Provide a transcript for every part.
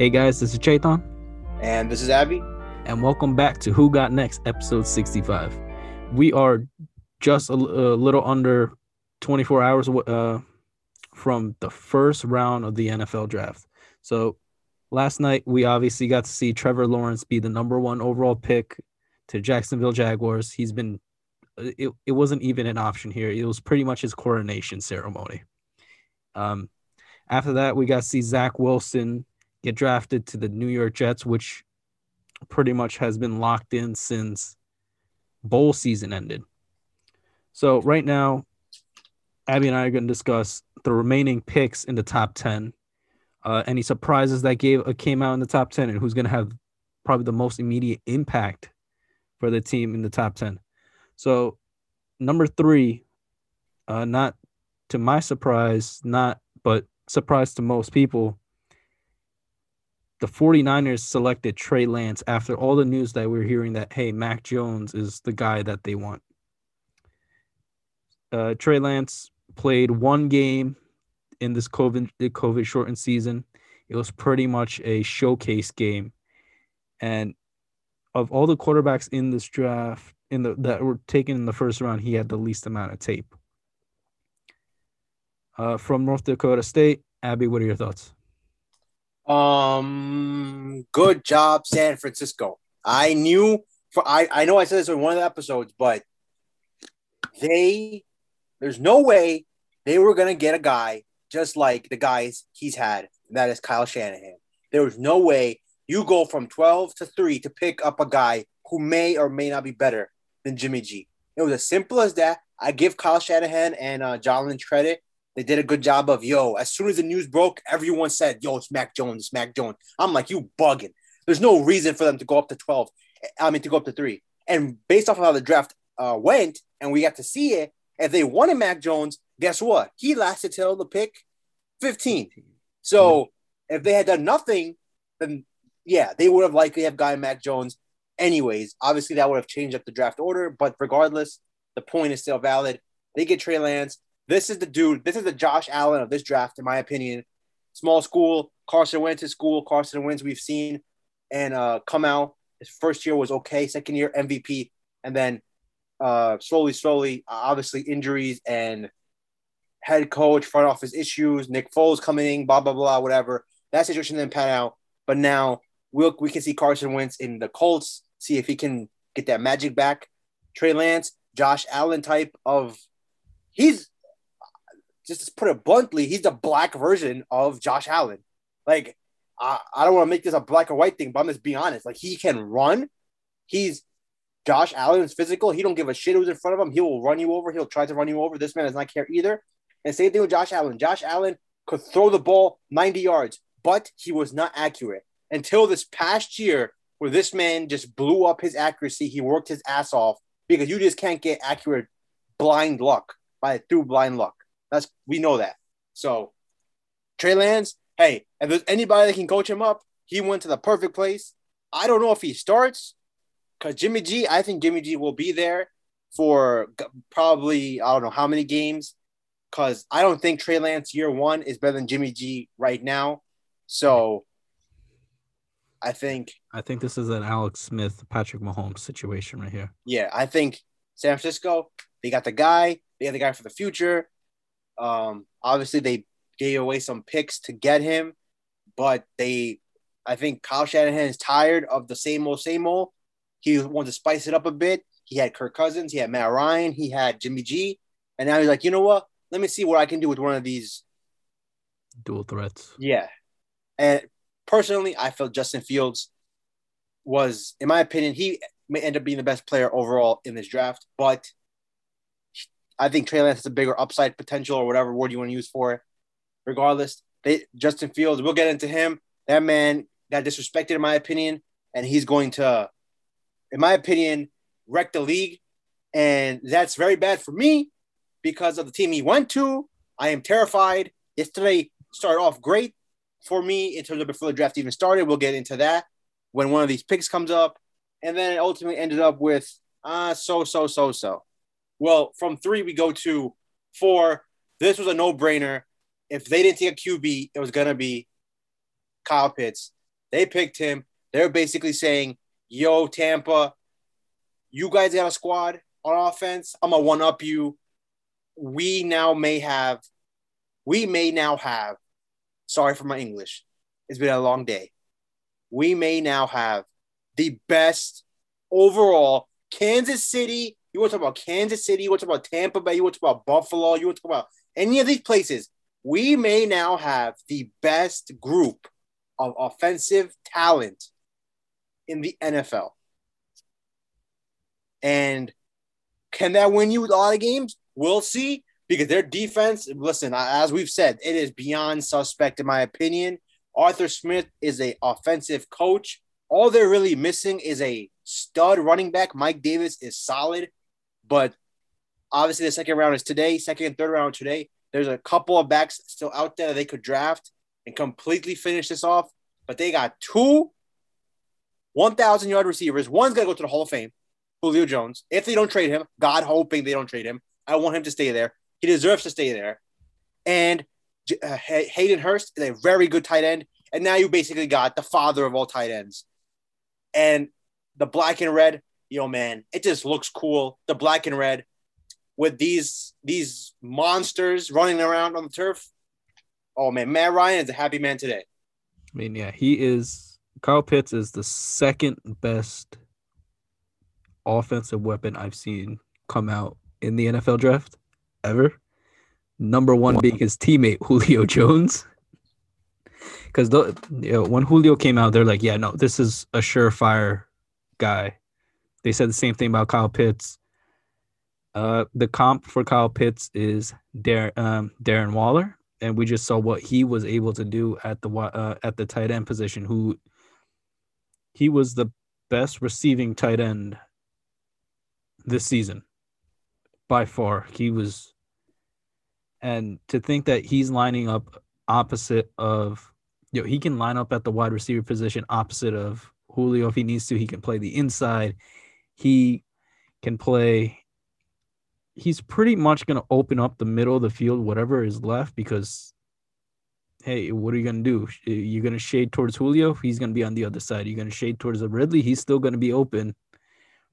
Hey guys, this is Chetan, And this is Abhi. and welcome back to Who Got Next, episode 65. We are just a little under 24 hours uh, from the first round of the NFL draft. So last night, we obviously got to see Trevor Lawrence be the number one overall pick to Jacksonville Jaguars. He's been, uh, it, it wasn't even an option here. It was pretty much his coronation ceremony. Um, after that, we got to see Zach Wilson get drafted to the New York Jets, which pretty much has been locked in since bowl season ended. So right now, Abhi and I are going to discuss the remaining picks in the top ten. Uh, any surprises that gave uh, came out in the top ten, and who's going to have probably the most immediate impact for the team in the top ten. So number three, uh, not to my surprise, not but surprise to most people, the 49ers selected Trey Lance after all the news that we're hearing that hey, Mac Jones is the guy that they want. Uh, Trey Lance played one game in this COVID COVID shortened season. It was pretty much a showcase game, and of all the quarterbacks in this draft in the that were taken in the first round, he had the least amount of tape. Uh, from North Dakota State, Abhi, what are your thoughts? Um, good job, San Francisco. I knew for I, I know I said this in one of the episodes, but they there's no way they were gonna get a guy just like the guys he's had, that is Kyle Shanahan. There was no way you go from 12 to 3 to pick up a guy who may or may not be better than Jimmy G. It was as simple as that. I give Kyle Shanahan and uh, John Lynch credit. They did a good job of yo. As soon as the news broke, everyone said, "Yo, it's Mac Jones, it's Mac Jones." I'm like, you bugging. There's no reason for them to go up to 12. I mean, to go up to three. And based off of how the draft uh, went, and we got to see it, if they wanted Mac Jones, guess what? He lasted till the pick 15. So if they had done nothing, then yeah, they would have likely have gotten Mac Jones. Anyways, obviously that would have changed up the draft order, but regardless, the point is still valid. They get Trey Lance. This is the dude. This is the Josh Allen of this draft, in my opinion. Small school. Carson went to school. Carson Wentz. We've seen and uh, come out. His first year was okay. Second year MVP, and then uh, slowly, slowly, obviously injuries and head coach, front office issues. Nick Foles coming in, blah blah blah, whatever. That situation didn't pan out. But now we'll, we can see Carson Wentz in the Colts. See if he can get that magic back. Trey Lance, Josh Allen type of. He's just to put it bluntly, he's the black version of Josh Allen. Like, I, I don't want to make this a black or white thing, but I'm just being honest. Like, he can run. He's Josh Allen is physical. He don't give a shit who's in front of him. He will run you over. He'll try to run you over. This man does not care either. And same thing with Josh Allen. Josh Allen could throw the ball 90 yards, but he was not accurate until this past year, where this man just blew up his accuracy. He worked his ass off because you just can't get accurate blind luck by through blind luck. That's we know that. So Trey Lance, hey, if there's anybody that can coach him up, he went to the perfect place. I don't know if he starts because Jimmy G, I think Jimmy G will be there for probably I don't know how many games. Because I don't think Trey Lance year one is better than Jimmy G right now. So I think I think this is an Alex Smith, Patrick Mahomes situation right here. yeah, I think San Francisco, they got the guy, they got the guy for the future. Um, obviously they gave away some picks to get him, but they I think Kyle Shanahan is tired of the same old, same old. He wants to spice it up a bit. He had Kirk Cousins, he had Matt Ryan, he had Jimmy G, and now he's like, you know what? Let me see what I can do with one of these Dual threats. yeah. And personally, I felt Justin Fields was, in my opinion, he may end up being the best player overall in this draft, but I think Trey Lance has a bigger upside potential or whatever word you want to use for it. Regardless, they Justin Fields, we'll get into him. That man got disrespected, in my opinion, and he's going to, in my opinion, wreck the league. And that's very bad for me because of the team he went to. I am terrified. Yesterday started off great for me in terms of before the draft even started. We'll get into that when one of these picks comes up. And then it ultimately ended up with uh so, so, so, so. Well, from three, we go to four. This was a no brainer. If they didn't take a QB, it was going to be Kyle Pitts. They picked him. They're basically saying, "Yo, Tampa, you guys got a squad on offense. I'm gonna one up you. We now may have, we may now have. Sorry for my English. It's been a long day. We may now have the best overall Kansas City. You want to talk about Kansas City? You want to talk about Tampa Bay? You want to talk about Buffalo? You want to talk about any of these places? We may now have the best group of offensive talent in the NFL. And can that win you a lot of games? We'll see because their defense, listen, as we've said, it is beyond suspect in my opinion. Arthur Smith is a offensive coach. All they're really missing is a stud running back. Mike Davis is solid, but obviously the second round is today, second and third round today. There's a couple of backs still out there that they could draft and completely finish this off, but they got two 1,000 yard receivers. One's going to go to the Hall of Fame, Julio Jones. If they don't trade him, God hoping they don't trade him, I want him to stay there. He deserves to stay there. And uh, Hayden Hurst is a very good tight end. And now you basically got the father of all tight ends. And the black and red, yo, man, it just looks cool. The black and red with these these monsters running around on the turf. Oh man, Matt Ryan is a happy man today. I mean, yeah, he is. Kyle Pitts is the second best offensive weapon I've seen come out in the NFL draft ever. Number one being his teammate Julio Jones. Because you know, when Julio came out, they're like, "Yeah, no, this is a surefire guy." They said the same thing about Kyle Pitts. Uh, the comp for Kyle Pitts is Dar- um, Darren Waller, and we just saw what he was able to do at the uh, at the tight end position. Who he was the best receiving tight end this season by far. He was, and to think that he's lining up opposite of, you know, he can line up at the wide receiver position opposite of Julio if he needs to. He can play the inside. He can play he's pretty much going to open up the middle of the field, whatever is left, because hey, what are you going to do? You're going to shade towards Julio. He's going to be on the other side. You're going to shade towards the Ridley. He's still going to be open,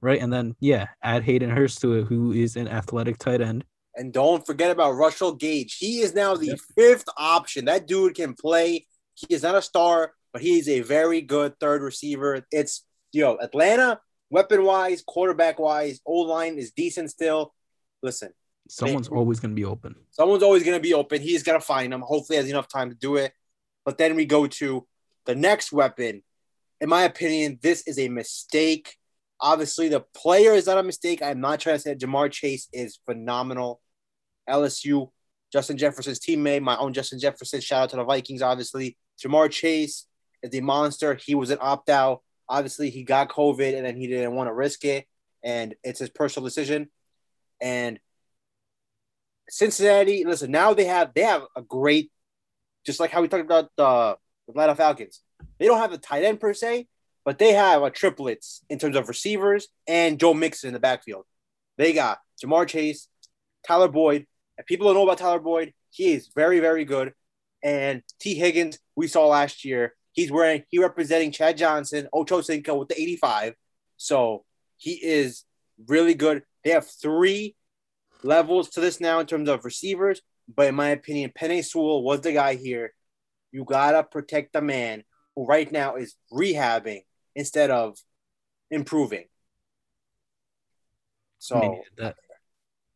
right? And then yeah, add Hayden Hurst to it, who is an athletic tight end. And don't forget about Russell Gage. He is now the yep. fifth option. That dude can play. He is not a star, but he's a very good third receiver. It's you know Atlanta weapon wise, quarterback wise, O line is decent still listen, someone's always going to be open. Someone's always going to be open. He's going to find them. Hopefully, has enough time to do it. But then we go to the next weapon. In my opinion, this is a mistake. Obviously, the player is not a mistake. I'm not trying to say Ja'Marr Chase is phenomenal. LSU, Justin Jefferson's teammate, my own Justin Jefferson. Shout out to the Vikings, obviously. Ja'Marr Chase is the monster. He was an opt out. Obviously, he got COVID and then he didn't want to risk it. And it's his personal decision. And Cincinnati, listen, now they have they have a great, just like how we talked about the, Atlanta Falcons. They don't have a tight end per se, but they have a triplets in terms of receivers and Joe Mixon in the backfield. They got Ja'Marr Chase, Tyler Boyd. And people don't know about Tyler Boyd. He is very, very good. And Tee Higgins, we saw last year. He's wearing he representing Chad Johnson, Ocho Cinco with the 85. So he is really good. They have three levels to this now in terms of receivers, but in my opinion, Penei Sewell was the guy here. You gotta protect the man who right now is rehabbing instead of improving. So I, mean, that,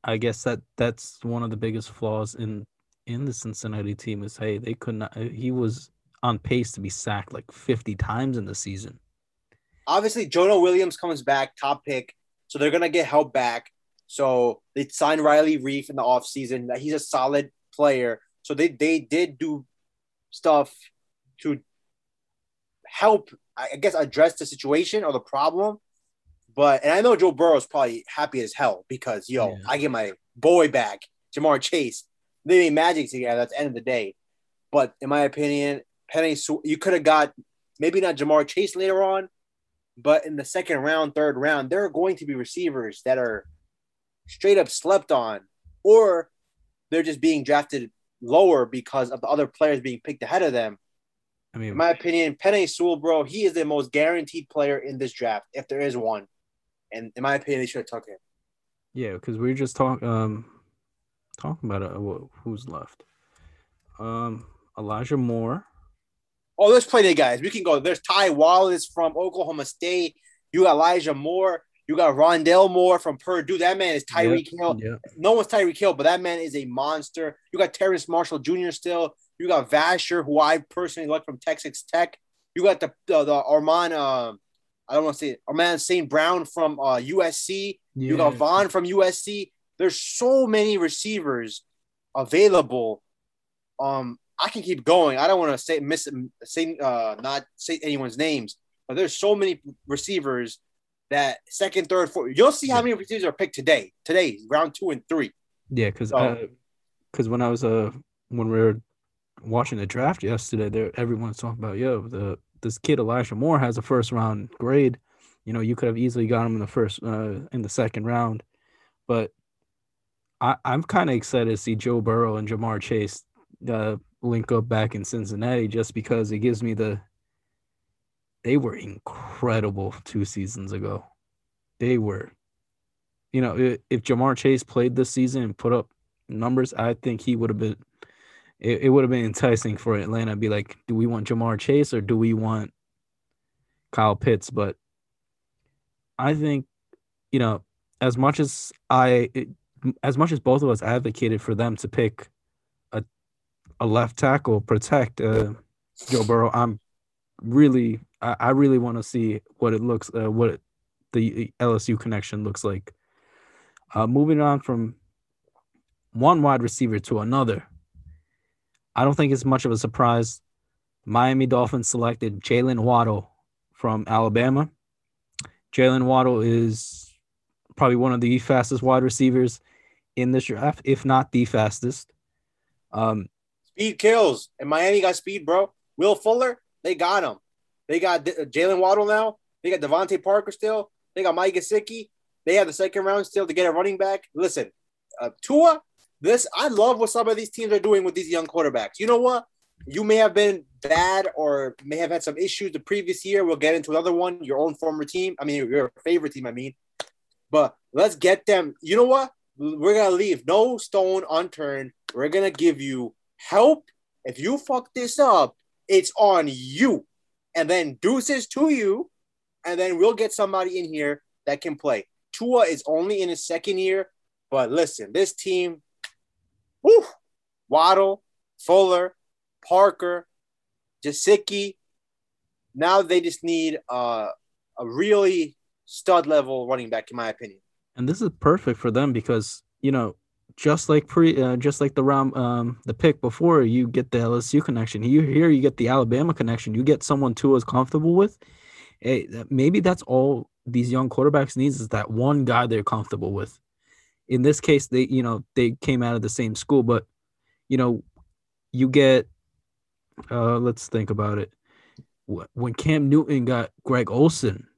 I guess that that's one of the biggest flaws in in the Cincinnati team is hey they could not he was on pace to be sacked like 50 times in the season. Obviously, Jonah Williams comes back, top pick. So they're gonna get help back. So they signed Riley Reiff in the offseason. That he's a solid player. So they they did do stuff to help, I guess, address the situation or the problem. But and I know Joe Burrow's probably happy as hell because yo, yeah. I get my boy back, Ja'Marr Chase. They made magic together at the end of the day. But in my opinion, Penei, you could have got maybe not Ja'Marr Chase later on, but in the second round, third round, there are going to be receivers that are straight up slept on, or they're just being drafted lower because of the other players being picked ahead of them. I mean, In my opinion, Penei Sewell, bro, he is the most guaranteed player in this draft, if there is one. And in my opinion, they should have took him. yeah, because we are just talking um talking about uh, who's left. Um, Elijah Moore. Oh, there's plenty of guys. We can go. There's Ty Wallace from Oklahoma State. You got Elijah Moore. You got Rondale Moore from Purdue. That man is Tyreek Hill. Yeah, No one's Tyreek Hill, but that man is a monster. You got Terrence Marshall Jr. still. You got Vasher, who I personally like from Texas Tech. You got the the, the Armand. Uh, I don't want to say it, Armand St. Brown from uh, USC. You got Yeah. Vaughn from USC. There's so many receivers available. Um, I can keep going. I don't want to say miss say uh not say anyone's names, but there's so many receivers that second, third, fourth. You'll see how many receivers are picked today. Today, round two and three. Yeah, because So- because when I was uh when we were watching the draft yesterday, there everyone's talking about yo the this kid Elijah Moore has a first round grade. You know, you could have easily got him in the first uh in the second round, but I I'm kind of excited to see Joe Burrow and Ja'Marr Chase uh link up back in Cincinnati just because it gives me the they were incredible two seasons ago. They were, you know, i- if Ja'Marr Chase played this season and put up numbers, I think he would have been. It, it would have been enticing for Atlanta to be like, do we want Ja'Marr Chase or do we want Kyle Pitts? But I think, you know, as much as I, it, as much as both of us advocated for them to pick a left tackle, protect uh, Joe Burrow, I'm really, I, I really want to see what it looks, uh, what it, the LSU connection looks like. Uh, moving on from one wide receiver to another, I don't think it's much of a surprise. Miami Dolphins selected Jaylen Waddle from Alabama. Jaylen Waddle is probably one of the fastest wide receivers in this draft, if not the fastest. Um, Speed kills, and Miami got speed, bro. Will Fuller, they got him. They got D- Jaylen Waddle now. They got DeVante Parker still. They got Mike Gesicki. They have the second round still to get a running back. Listen, uh, Tua, this I love what some of these teams are doing with these young quarterbacks. You know what? You may have been bad or may have had some issues the previous year. We'll get into another one. Your own former team. I mean, your favorite team. I mean, but let's get them. You know what? We're gonna leave no stone unturned. We're gonna give you help. If you fuck this up, it's on you. And then deuces to you. And then we'll get somebody in here that can play. Tua is only in his second year, but listen, this team, whew, Waddle, Fuller, Parker, Gesicki. Now they just need uh, a really stud level running back, in my opinion. and this is perfect for them because you know just like pre uh, just like the round um the pick before you get the LSU connection. You here you get the Alabama connection. You get someone Tua is comfortable with. Hey, maybe that's all these young quarterbacks needs is that one guy they're comfortable with. In this case they you know they came out of the same school but you know you get uh let's think about it. When Cam Newton got Greg Olsen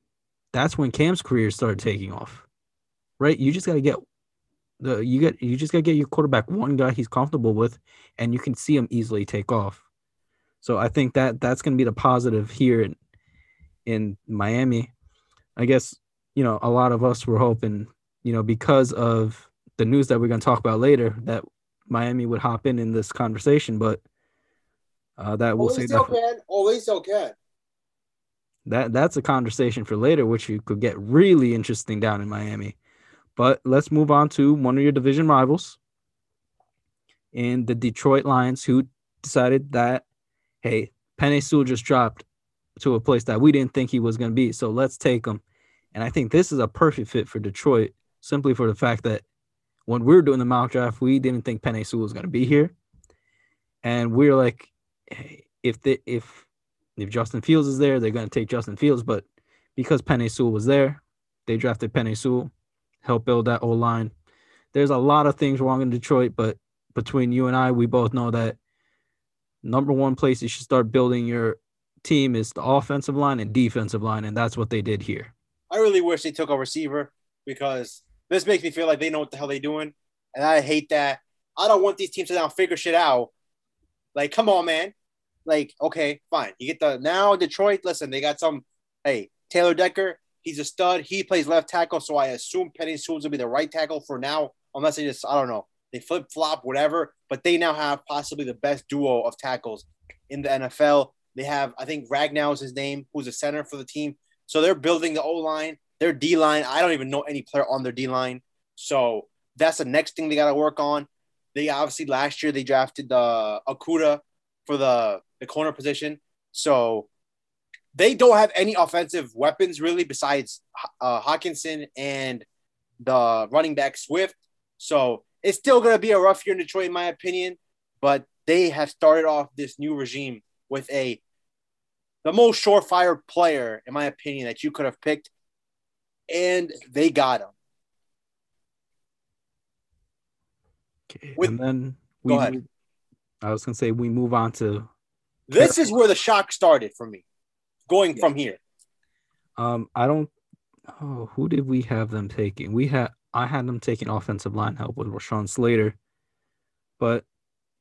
that's when Cam's career started taking off right? You just got to get the you get you just got to get your quarterback one guy he's comfortable with, and you can see him easily take off. So I think that that's going to be the positive here in in Miami. I guess you know a lot of us were hoping you know because of the news that we're going to talk about later that Miami would hop in in this conversation, but uh, that we'll say Always that can. Always can. that that's a conversation for later, which you could get really interesting down in Miami. But let's move on to one of your division rivals, in the Detroit Lions, who decided that, hey, Penei Sewell just dropped to a place that we didn't think he was going to be, so let's take him. And I think this is a perfect fit for Detroit, simply for the fact that when we were doing the mock draft, we didn't think Penei Sewell was going to be here, and we are like, hey, if the if if Justin Fields is there, they're going to take Justin Fields. But because Penei Sewell was there, they drafted Penei Sewell, help build that O line. There's a lot of things wrong in Detroit, but between you and I, we both know that number one place you should start building your team is the offensive line and defensive line, and that's what they did here. I really wish they took a receiver because this makes me feel like they know what the hell they're doing. And I hate that. I don't want these teams to now figure shit out. Like, come on, man. like, okay, fine. You get the now Detroit. Listen, they got some. Hey, Taylor Decker, he's a stud. He plays left tackle, so I assume Penei Sewell's will be the right tackle for now, unless they just I don't know they flip flop whatever. But they now have possibly the best duo of tackles in the NFL. They have I think Ragnow is his name, who's a center for the team. So they're building the O line, their D line. I don't even know any player on their D line. So that's the next thing they got to work on. They obviously last year they drafted the uh, Okudah for the the corner position. So they don't have any offensive weapons really besides uh, Hockenson and the running back Swift. So it's still going to be a rough year in Detroit, in my opinion. But they have started off this new regime with a the most surefire player, in my opinion, that you could have picked, and they got him. Okay, with, and then we, go ahead. I was gonna say we move on to. This is where the shock started for me, going yeah. from here. Um, I don't. Oh, who did we have them taking? We had I had them taking offensive line help with Rashawn Slater, but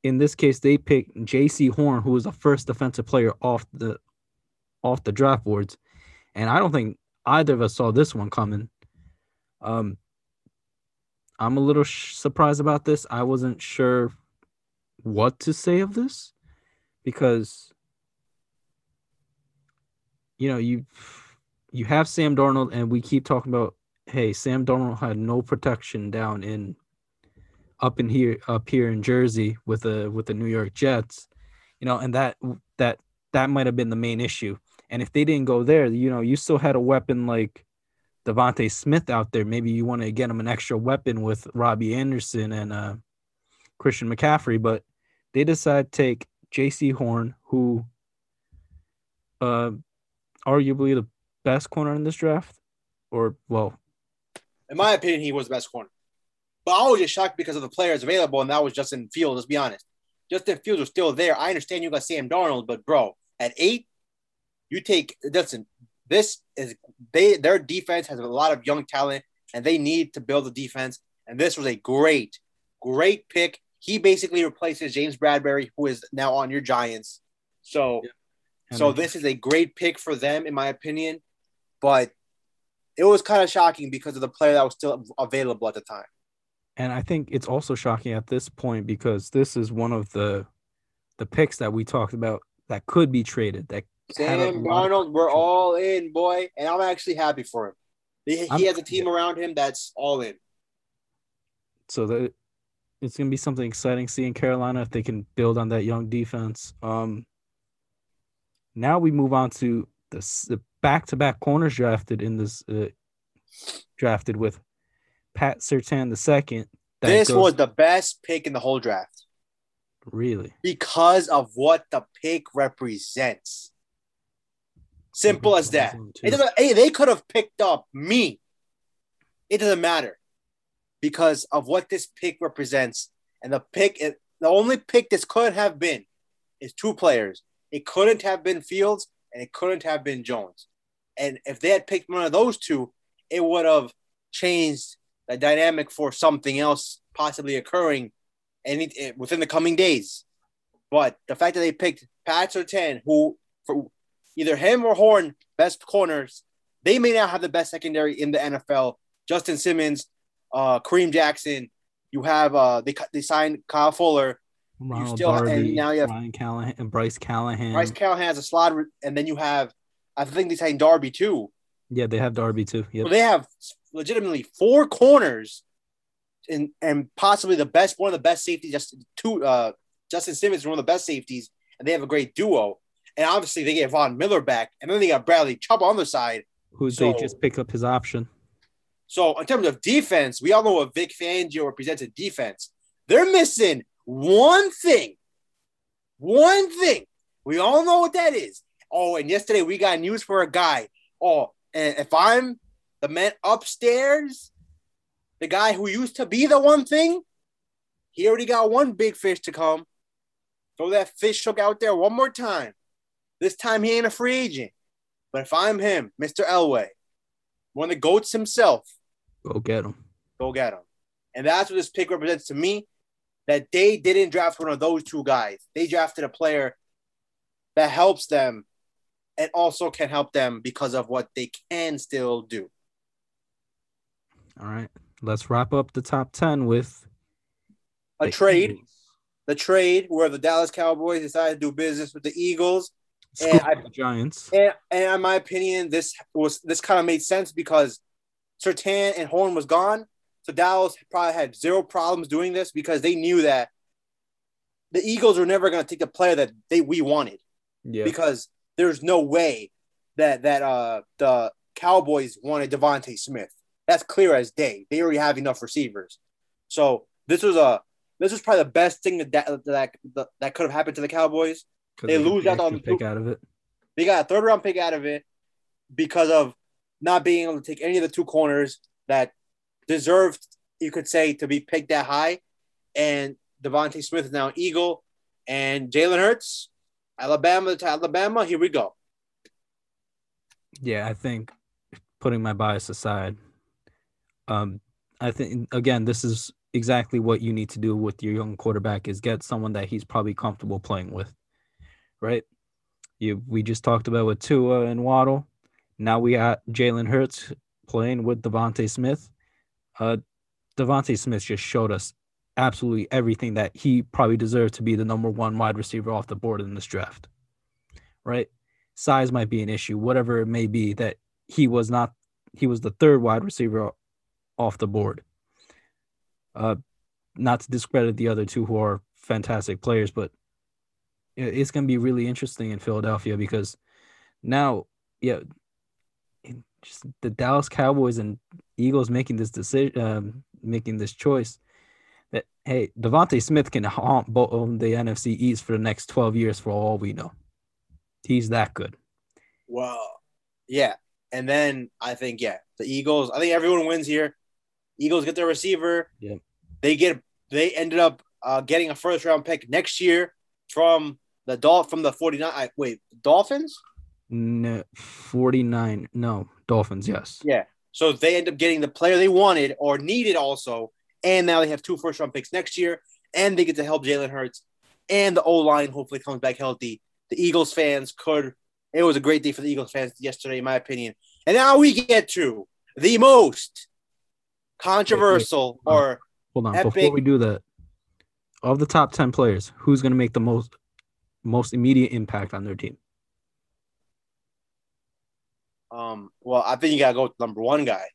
in this case they picked Jaycee Horn, who was the first defensive player off the off the draft boards, and I don't think either of us saw this one coming. Um, I'm a little sh- surprised about this. I wasn't sure what to say of this because you know you you have Sam Darnold and we keep talking about hey Sam Darnold had no protection down in up in here up here in Jersey with the with the New York Jets you know and that that that might have been the main issue and if they didn't go there you know you still had a weapon like DeVonta Smith out there maybe you want to get him an extra weapon with Robbie Anderson and uh Christian McCaffrey but they decide to take Jaycee Horn, who uh arguably the best corner in this draft. Or well. In my opinion, he was the best corner. But I was just shocked because of the players available, and that was Justin Fields, let's be honest. Justin Fields was still there. I understand you got Sam Darnold, but bro, at eight, you take listen, this is they their defense has a lot of young talent and they need to build the defense. And this was a great, great pick he basically replaces James Bradberry, who is now on your Giants. So, yeah. So this is a great pick for them, in my opinion. But it was kind of shocking because of the player that was still available at the time. And I think it's also shocking at this point because this is one of the the picks that we talked about that could be traded. That Sam Darnold, we're all in, boy, and I'm actually happy for him. He, he has a team around him that's all in. So it's gonna be something exciting seeing Carolina if they can build on that young defense. Um, now we move on to the, the back-to-back corners drafted in this uh, drafted with Pat Surtain the second. This goes- was the best pick in the whole draft. Really? Because of what the pick represents. Simple as that. It doesn't, hey, they could have picked up me. It doesn't matter because of what this pick represents. And the pick, the only pick this could have been is two players. It couldn't have been Fields and it couldn't have been Jones. And if they had picked one of those two, it would have changed the dynamic for something else possibly occurring any, eh, within the coming days. But the fact that they picked Pat Surtain, who for either him or Horn, best corners, they may not have the best secondary in the NFL. Justin Simmons uh, Kareem Jackson. You have uh, they they signed Kyle Fuller. Ronald you still Darby, and now you have Brian Callahan and Bryce Callahan. Bryce Callahan has a slot, and then you have I think they signed Darby too. Yeah, they have Darby too. Yeah, so they have legitimately four corners, and and possibly the best one of the best safeties. Just two, uh, Justin Simmons is one of the best safeties, and they have a great duo. And obviously, they get Von Miller back, and then they got Bradley Chubb on the side. Who so, they just pick up his option. So in terms of defense, we all know what Vic Fangio represents in defense. They're missing one thing. One thing. We all know what that is. Oh, and yesterday we got news for a guy. Oh, and if I'm the man upstairs, the guy who used to be the one thing, he already got one big fish to come. Throw that fish hook out there one more time. This time he ain't a free agent. But if I'm him, Mr. Elway, one of the goats himself, Go get him. Go get him. And that's what this pick represents to me that they didn't draft one of those two guys. They drafted a player that helps them and also can help them because of what they can still do. All right. Let's wrap up the top 10 with A the trade, Eagles. the trade where the Dallas Cowboys decided to do business with the Eagles. And I- the Giants. And, and in my opinion, this was this kind of made sense because Surtain and Horn was gone. So Dallas probably had zero problems doing this because they knew that the Eagles were never going to take the player that they we wanted Yeah. because there's no way that that uh the Cowboys wanted DeVonta Smith. That's clear as day. They already have enough receivers. So this was a this was probably the best thing that that that, that, could have happened to the Cowboys. they got lose out on the pick out of it. They got a third round pick out of it because of not being able to take any of the two corners that deserved, you could say, to be picked that high. And DeVonta Smith is now an Eagle, and Jalen Hurts, Alabama to Alabama. Here we go. Yeah, I think putting my bias aside, um, I think again, this is exactly what you need to do with your young quarterback is get someone that he's probably comfortable playing with, right? You we just talked about with Tua and Waddle. Now we got Jalen Hurts playing with DeVonta Smith. Uh, DeVonta Smith just showed us absolutely everything that he probably deserved to be the number one wide receiver off the board in this draft, right? size might be an issue, whatever it may be, that he was not he was the third wide receiver off the board. Uh not to discredit the other two who are fantastic players, but it's gonna be really interesting in Philadelphia because now, yeah, just the Dallas Cowboys and Eagles making this decision, um, making this choice that hey, DeVonta Smith can haunt both of the NFC East for the next twelve years for all we know. He's that good. Well, yeah. And then I think, yeah, the Eagles, I think everyone wins here. Eagles get their receiver. Yeah. They get they ended up uh, getting a first round pick next year from the Dol from the 49 I, wait, Dolphins? No, 49. No, Dolphins, yes. Yeah. So they end up getting the player they wanted or needed also. And now they have two first round picks next year. And they get to help Jalen Hurts. And the O line hopefully comes back healthy. The Eagles fans could. It was a great day for the Eagles fans yesterday, in my opinion. And now we get to the most controversial wait. or Hold on. Epic. Before we do that, of the top 10 players, who's going to make the most most immediate impact on their team? Um well, I think you gotta go with number one guy.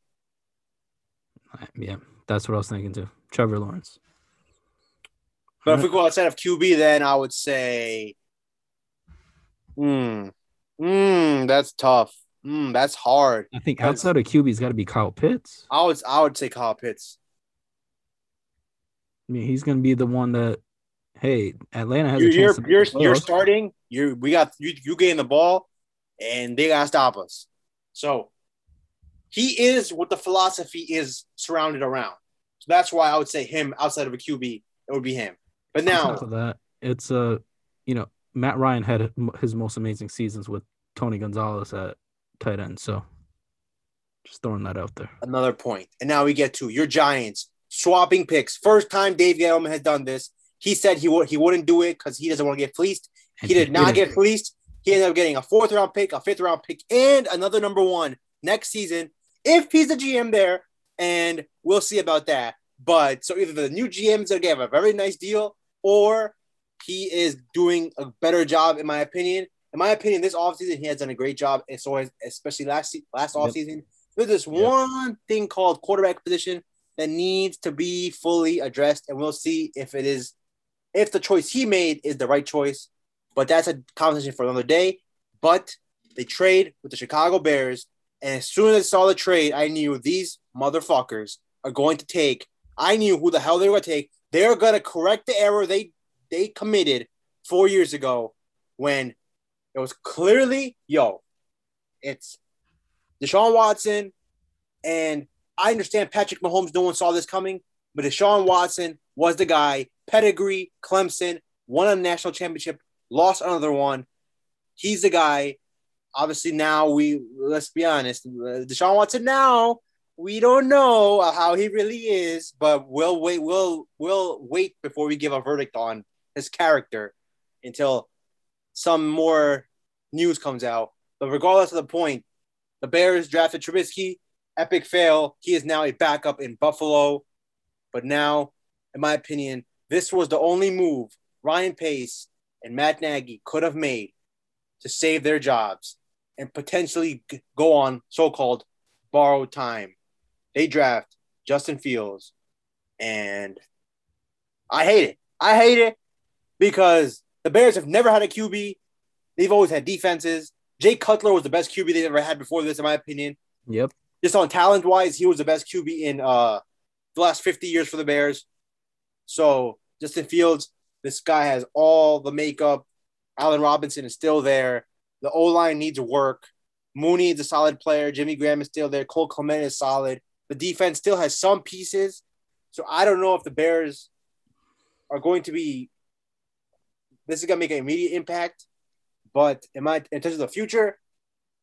Yeah, that's what I was thinking too. Trevor Lawrence. But if we go outside of QB, then I would say hmm. Hmm, that's tough. Hmm, that's hard. I think outside of QB's got to be Kyle Pitts. I would I would say Kyle Pitts. I mean, he's going to be the one that, hey, Atlanta has You're a you're to you're, you're starting. You we got you you gain the ball, and they gotta stop us. So he is what the philosophy is surrounded around. So that's why I would say him outside of a QB. It would be him. But now, that, it's uh, you know, Matt Ryan had his most amazing seasons with Tony Gonzalez at tight end. So just throwing that out there. another point. And now we get to your Giants swapping picks. First time Dave Gettleman has done this. He said he would he wouldn't do it because he doesn't want to get fleeced. He did not didn't. get fleeced. He ended up getting a fourth round pick, a fifth round pick, and another number one next season if he's the GM there. And we'll see about that. But so either the new GM is going to get a very nice deal or he is doing a better job, in my opinion. In my opinion, this offseason, he has done a great job. And so, especially last last offseason, there's this Yep. one thing called quarterback position that needs to be fully addressed. And we'll see if it is, if the choice he made is the right choice. But that's a conversation for another day. But they trade with the Chicago Bears. And as soon as I saw the trade, I knew these motherfuckers are going to take. I knew who the hell they were going to take. They're going to correct the error they they committed four years ago when it was clearly yo, it's Deshaun Watson, and I understand Patrick Mahomes. No one saw this coming, but Deshaun Watson was the guy. Pedigree, Clemson won a national championship, lost another one. He's the guy. Obviously, now we let's be honest. uh, Deshaun Watson now we don't know how he really is, but we'll wait. We'll we'll wait before we give a verdict on his character until some more news comes out. But regardless of the point, the Bears drafted Trubisky, epic fail. He is now a backup in Buffalo. But now, in my opinion, this was the only move Ryan Pace and Matt Nagy could have made to save their jobs and potentially go on so called borrowed time. They draft Justin Fields, and I hate it. I hate it because the Bears have never had a QB. They've always had defenses. Jay Cutler was the best QB they ever had before this, in my opinion. Yep. Just on talent wise, he was the best QB in uh, the last 50 years for the Bears. So Justin Fields, this guy has all the makeup. Allen Robinson is still there. The O line needs work. Mooney is a solid player. Jimmy Graham is still there. Cole Kmet is solid. The defense still has some pieces. So I don't know if the Bears are going to be. This is going to make an immediate impact. But in my in terms of the future,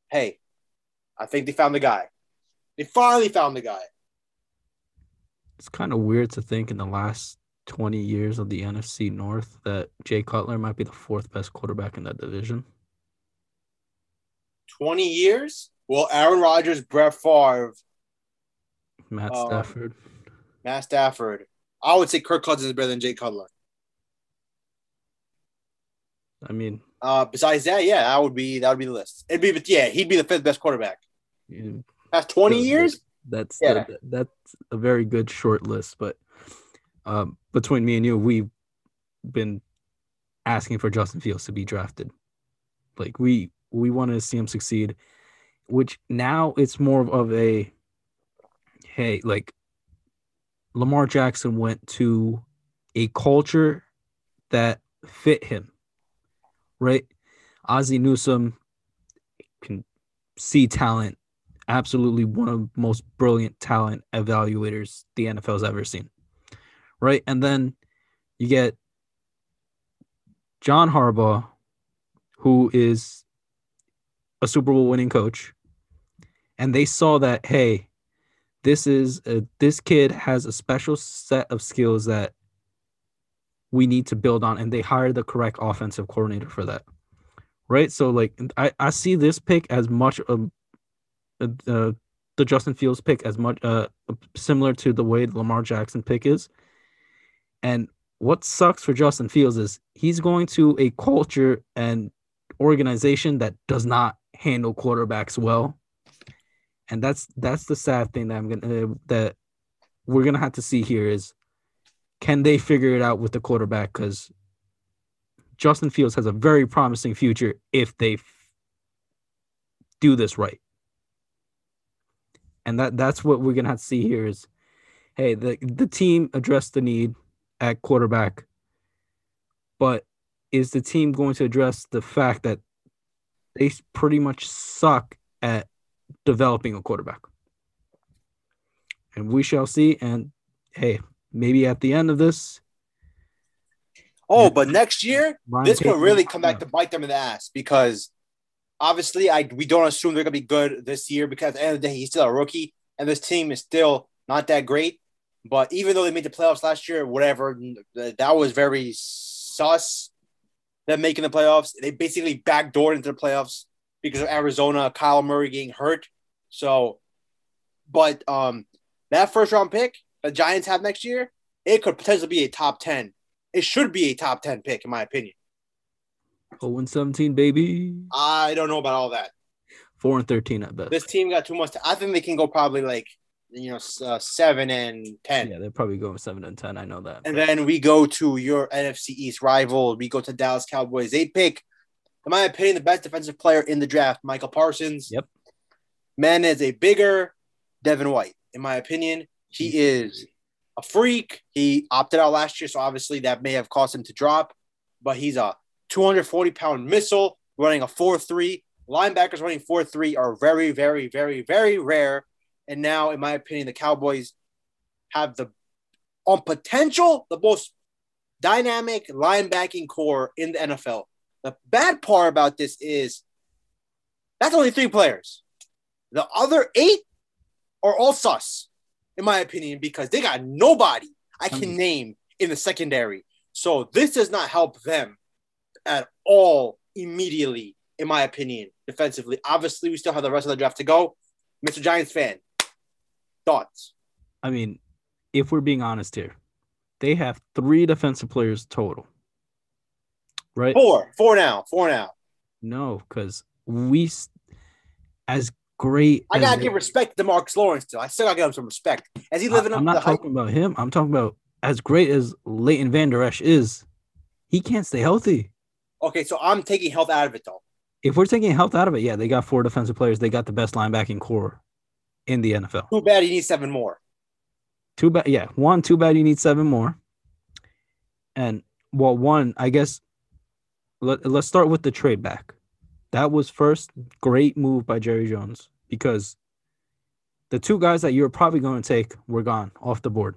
hey, I think they found the guy. They finally found the guy. It's kind of weird to think in the last 20 years of the NFC North that Jay Cutler might be the fourth best quarterback in that division. 20 years? Well, Aaron Rodgers, Brett Favre, Matt Um, Stafford. Matt Stafford. I would say Kirk Cousins is better than Jay Cutler. I mean, Uh, besides that, yeah, that would be that would be the list. It'd be, but yeah, he'd be the fifth best quarterback. you- Past 20 Good, years? That's Yeah. the- that's a very good short list. But um, between me and you, we've been asking for Justin Fields to be drafted. Like we we want to see him succeed. Which now it's more of a hey, like Lamar Jackson went to a culture that fit him, right? Ozzie Newsome can see talent absolutely one of the most brilliant talent evaluators the NFL's ever seen. Right? And then you get John Harbaugh, who is a Super Bowl winning coach. And they saw that, hey, this is a, this kid has a special set of skills that we need to build on. And they hired the correct offensive coordinator for that. Right. So like I, I see this pick as much of uh, the Justin Fields pick as much uh, similar to the way the Lamar Jackson pick is. And what sucks for Justin Fields is he's going to a culture and organization that does not handle quarterbacks well. And that's that's the sad thing that I'm gonna uh, that we're gonna have to see here is can they figure it out with the quarterback? Because Justin Fields has a very promising future if they f- do this right and that that's what we're gonna have to see here is hey the the team addressed the need at quarterback but is the team going to address the fact that they pretty much suck at developing a quarterback and we shall see and hey maybe at the end of this Oh, but next year, Ryan this could really come back to bite them in the ass because obviously I we don't assume they're gonna be good this year because at the end of the day he's still a rookie and this team is still not that great. But even though they made the playoffs last year, whatever, that was very sus. Them making the playoffs, they basically backdoored into the playoffs because of Arizona, Kyler Murray getting hurt. So, but um, that first round pick the Giants have next year, it could potentially be a top ten. It should be a top ten pick, in my opinion. 0 and 17 baby I don't know about all that. 4 and 13 at best This team got too much. I think they can go probably like you know uh, seven and ten. yeah they're probably going 7 and 10 i know that And then we go to your NFC East rival. We go to Dallas Cowboys. They pick, in my opinion, the best defensive player in the draft, Micah Parsons. Yep. Man is a bigger Devin White, in my opinion. He is a freak. He opted out last year, so obviously that may have caused him to drop. But he's a 240 pound missile running a 4 3. Linebackers running 4 3 are very, very, very, very rare. And now, in my opinion, the Cowboys have the on potential the most dynamic linebacking core in the NFL. The bad part about this is that's only three players. The other eight are all sus, in my opinion, because they got nobody I can Um, name in the secondary. So this does not help them at all immediately, in my opinion, defensively. Obviously, we still have the rest of the draft to go. Mr. Giants fan, thoughts? I mean, if we're being honest here, they have three defensive players total. Right? Four, four now, four now. No, because we, as great. I gotta it- give respect to Marcus Lawrence too. I still gotta give him some respect. As he living I, up am not the hype. talking about him. I'm talking about as great as Leighton Vander Esch is. He can't stay healthy. Okay, so I'm taking health out of it though. If we're taking health out of it, yeah, they got four defensive players. They got the best linebacking core in the NFL. Too bad he needs seven more. Too bad. Yeah, one. Too bad you need seven more. And well, one, I guess. Let, let's start with the trade back. That was first great move by Jerry Jones because the two guys that you were probably going to take were gone off the board.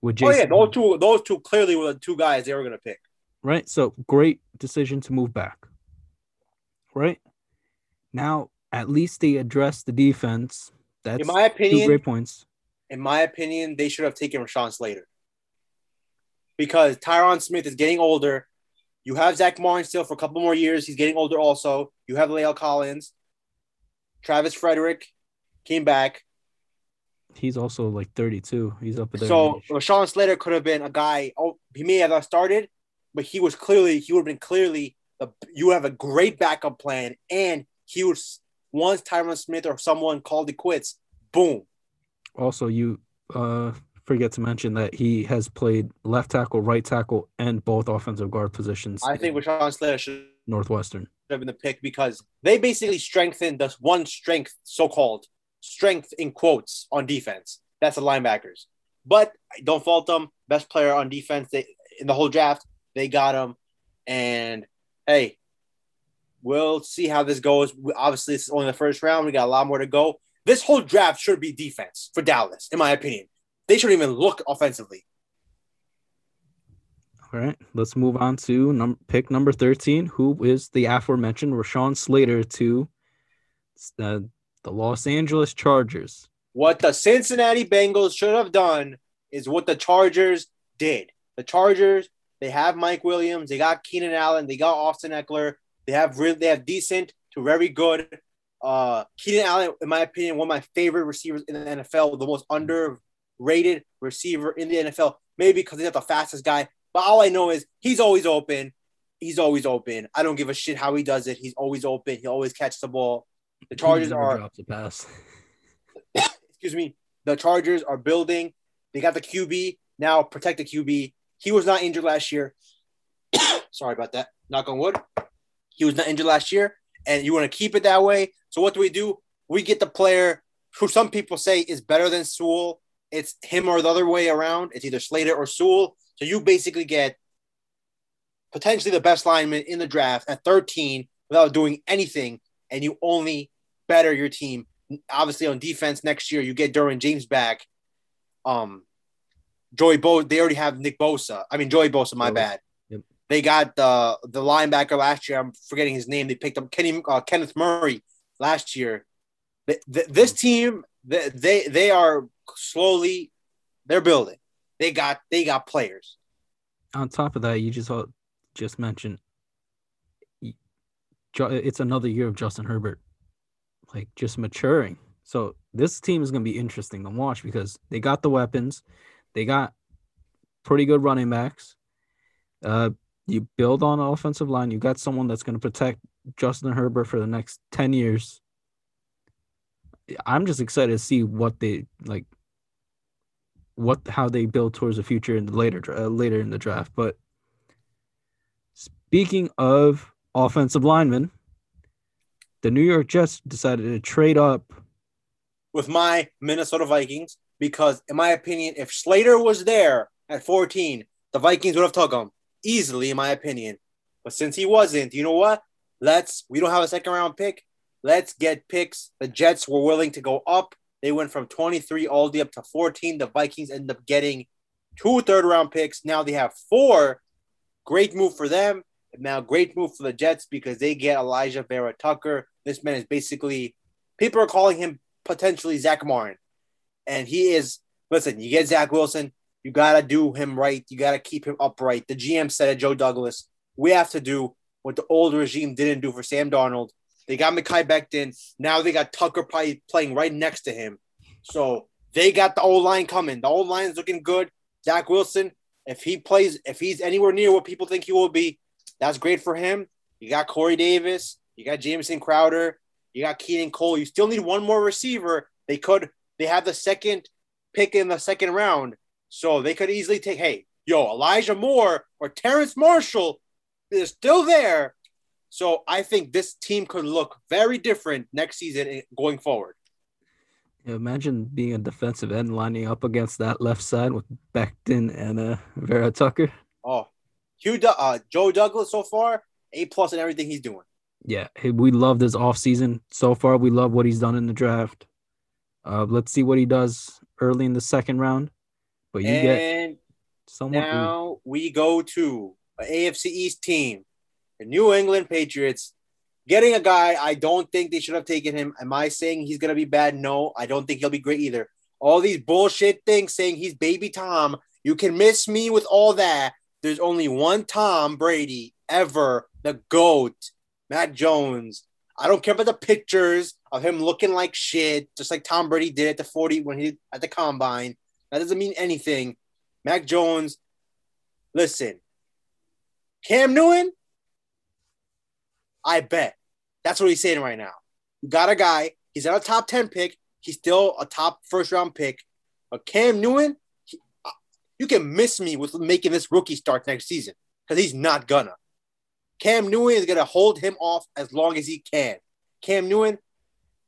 With Oh yeah, those two, those two clearly were the two guys they were gonna pick. right? So great decision to move back. Right now, at least they addressed the defense. That's In my two opinion, great points. in my opinion, they should have taken Rashawn Slater. Because Tyron Smith is getting older. You have Zack Martin still for a couple more years. He's getting older also. You have La'el Collins. Travis Frederick came back. He's also like 32. He's up there. So. Rashawn Slater could have been a guy. Oh, he may have not started, but he was clearly he would have been clearly. A, you have a great backup plan, and he was once Tyron Smith or someone called it quits. Boom. Also, you uh, forget to mention that he has played left tackle, right tackle, and both offensive guard positions. I think in Rashawn Slater should Northwestern. have been the pick because they basically strengthened the one strength, so called strength in quotes on defense. That's the linebackers. But don't fault them. Best player on defense they, in the whole draft. They got him. And hey, we'll see how this goes. Obviously, this is only the first round. We got a lot more to go. This whole draft should be defense for Dallas, in my opinion. They shouldn't even look offensively. All right, let's move on to num- pick number 13, who is the aforementioned Rashawn Slater to uh, the Los Angeles Chargers. What the Cincinnati Bengals should have done is what the Chargers did. The Chargers, they have Mike Williams, they got Keenan Allen, they got Austin Ekeler, they have really they have decent to very good. Uh, Keenan Allen, in my opinion, one of my favorite receivers in the NFL, the most underrated receiver in the NFL. Maybe because he's not the fastest guy, but all I know is he's always open. He's always open. I don't give a shit how he does it. He's always open. He always catches the ball. The Chargers are drops a pass. excuse me, the Chargers are building. They got the QB now. Protect the QB. He was not injured last year. Sorry about that. Knock on wood. He was not injured last year, and you want to keep it that way. So what do we do? We get the player who some people say is better than Sewell. It's him or the other way around. It's either Slater or Sewell. So you basically get potentially the best lineman in the draft at 13 without doing anything, and you only better your team obviously on defense next year you get Derwin James back. Um, Joey Bo, they already have Nick Bosa. I mean Joey Bosa. My Bosa. bad. They got the the linebacker last year. I'm forgetting his name. They picked up Kenny uh, Kenneth Murray last year. Th- th- this team, th- they they are slowly they're building. They got they got players. On top of that, you just just mentioned it's another year of Justin Herbert, like just maturing. So this team is going to be interesting to watch because they got the weapons, they got pretty good running backs. Uh, you build on the offensive line. You got someone that's going to protect Justin Herbert for the next ten years. I'm just excited to see what they like, what how they build towards the future in the later uh, later in the draft. But speaking of offensive linemen, the New York Jets decided to trade up. with my Minnesota Vikings because, in my opinion, if Slater was there at 14, the Vikings would have took him easily, in my opinion. But since he wasn't, you know what? Let's, we don't have a second round pick. Let's get picks. The Jets were willing to go up. They went from 23 all the way up to 14. The Vikings end up getting two third round picks. Now they have four. Great move for them. Now, great move for the Jets because they get Alijah Vera Tucker. This man is basically, people are calling him potentially Zack Martin. And he is, listen, you get Zach Wilson, you got to do him right. You got to keep him upright. The GM said it, Joe Douglas, we have to do what the old regime didn't do for Sam Darnold. They got Mekhi Becton. Now they got Tucker probably playing right next to him. So they got the old line coming. The old line is looking good. Zach Wilson, if he plays, if he's anywhere near what people think he will be, that's great for him. You got Corey Davis, you got Jamison Crowder, you got Keelan Cole. You still need one more receiver. They could, they have the second pick in the second round. So they could easily take, hey, yo, Elijah Moore or Terrace Marshall is still there. So I think this team could look very different next season going forward. Yeah, imagine being a defensive end lining up against that left side with Becton and uh, Vera Tucker. Oh, Hugh, uh, Joe Douglas so far, A plus in everything he's doing. Yeah, we love this offseason. So far, we love what he's done in the draft. Uh, let's see what he does early in the second round. But you and get someone. Now we go to an AFC East team, the New England Patriots getting a guy, I don't think they should have taken him. Am I saying he's gonna be bad? No, I don't think he'll be great either. All these bullshit things saying he's baby Tom. You can miss me with all that. There's only one Tom Brady ever, the GOAT, Mac Jones. I don't care about the pictures of him looking like shit, just like Tom Brady did at the 40 when he at the combine. That doesn't mean anything. Mac Jones, listen, Cam Newton, I bet. That's what he's saying right now. You got a guy, he's at a top 10 pick. He's still a top first round pick. But Cam Newton, he, uh, you can miss me with making this rookie start next season because he's not gonna. Cam Newton is gonna hold him off as long as he can. Cam Newton,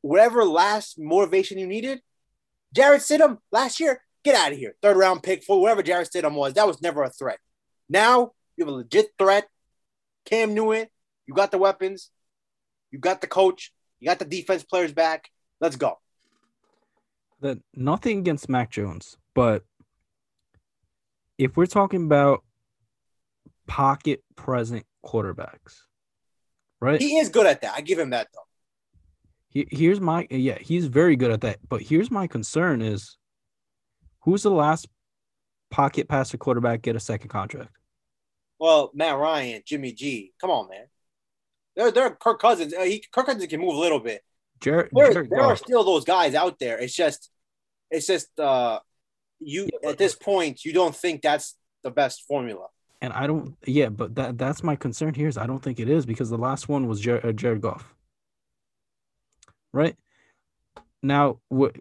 whatever last motivation you needed, Jarrett Stidham last year, get out of here. Third round pick for whatever Jarrett Stidham was, that was never a threat. Now you have a legit threat. Cam Newton, you got the weapons. You got the coach. You got the defense players back. Let's go. That nothing against Mac Jones, but if we're talking about pocket present quarterbacks, right? He is good at that. I give him that though. He, here's my yeah, he's very good at that. But here's my concern is who's the last pocket passer quarterback get a second contract? Well, Matt Ryan, Jimmy G. Come on, man. There, there are Kirk Cousins. Uh, he, Kirk Cousins can move a little bit. Jared, there, Jared there are still those guys out there. It's just, it's just, uh, you yeah, at this point, you don't think that's the best formula. And I don't, yeah, but that that's my concern here is I don't think it is because the last one was Jared, uh, Jared Goff. Right now, what?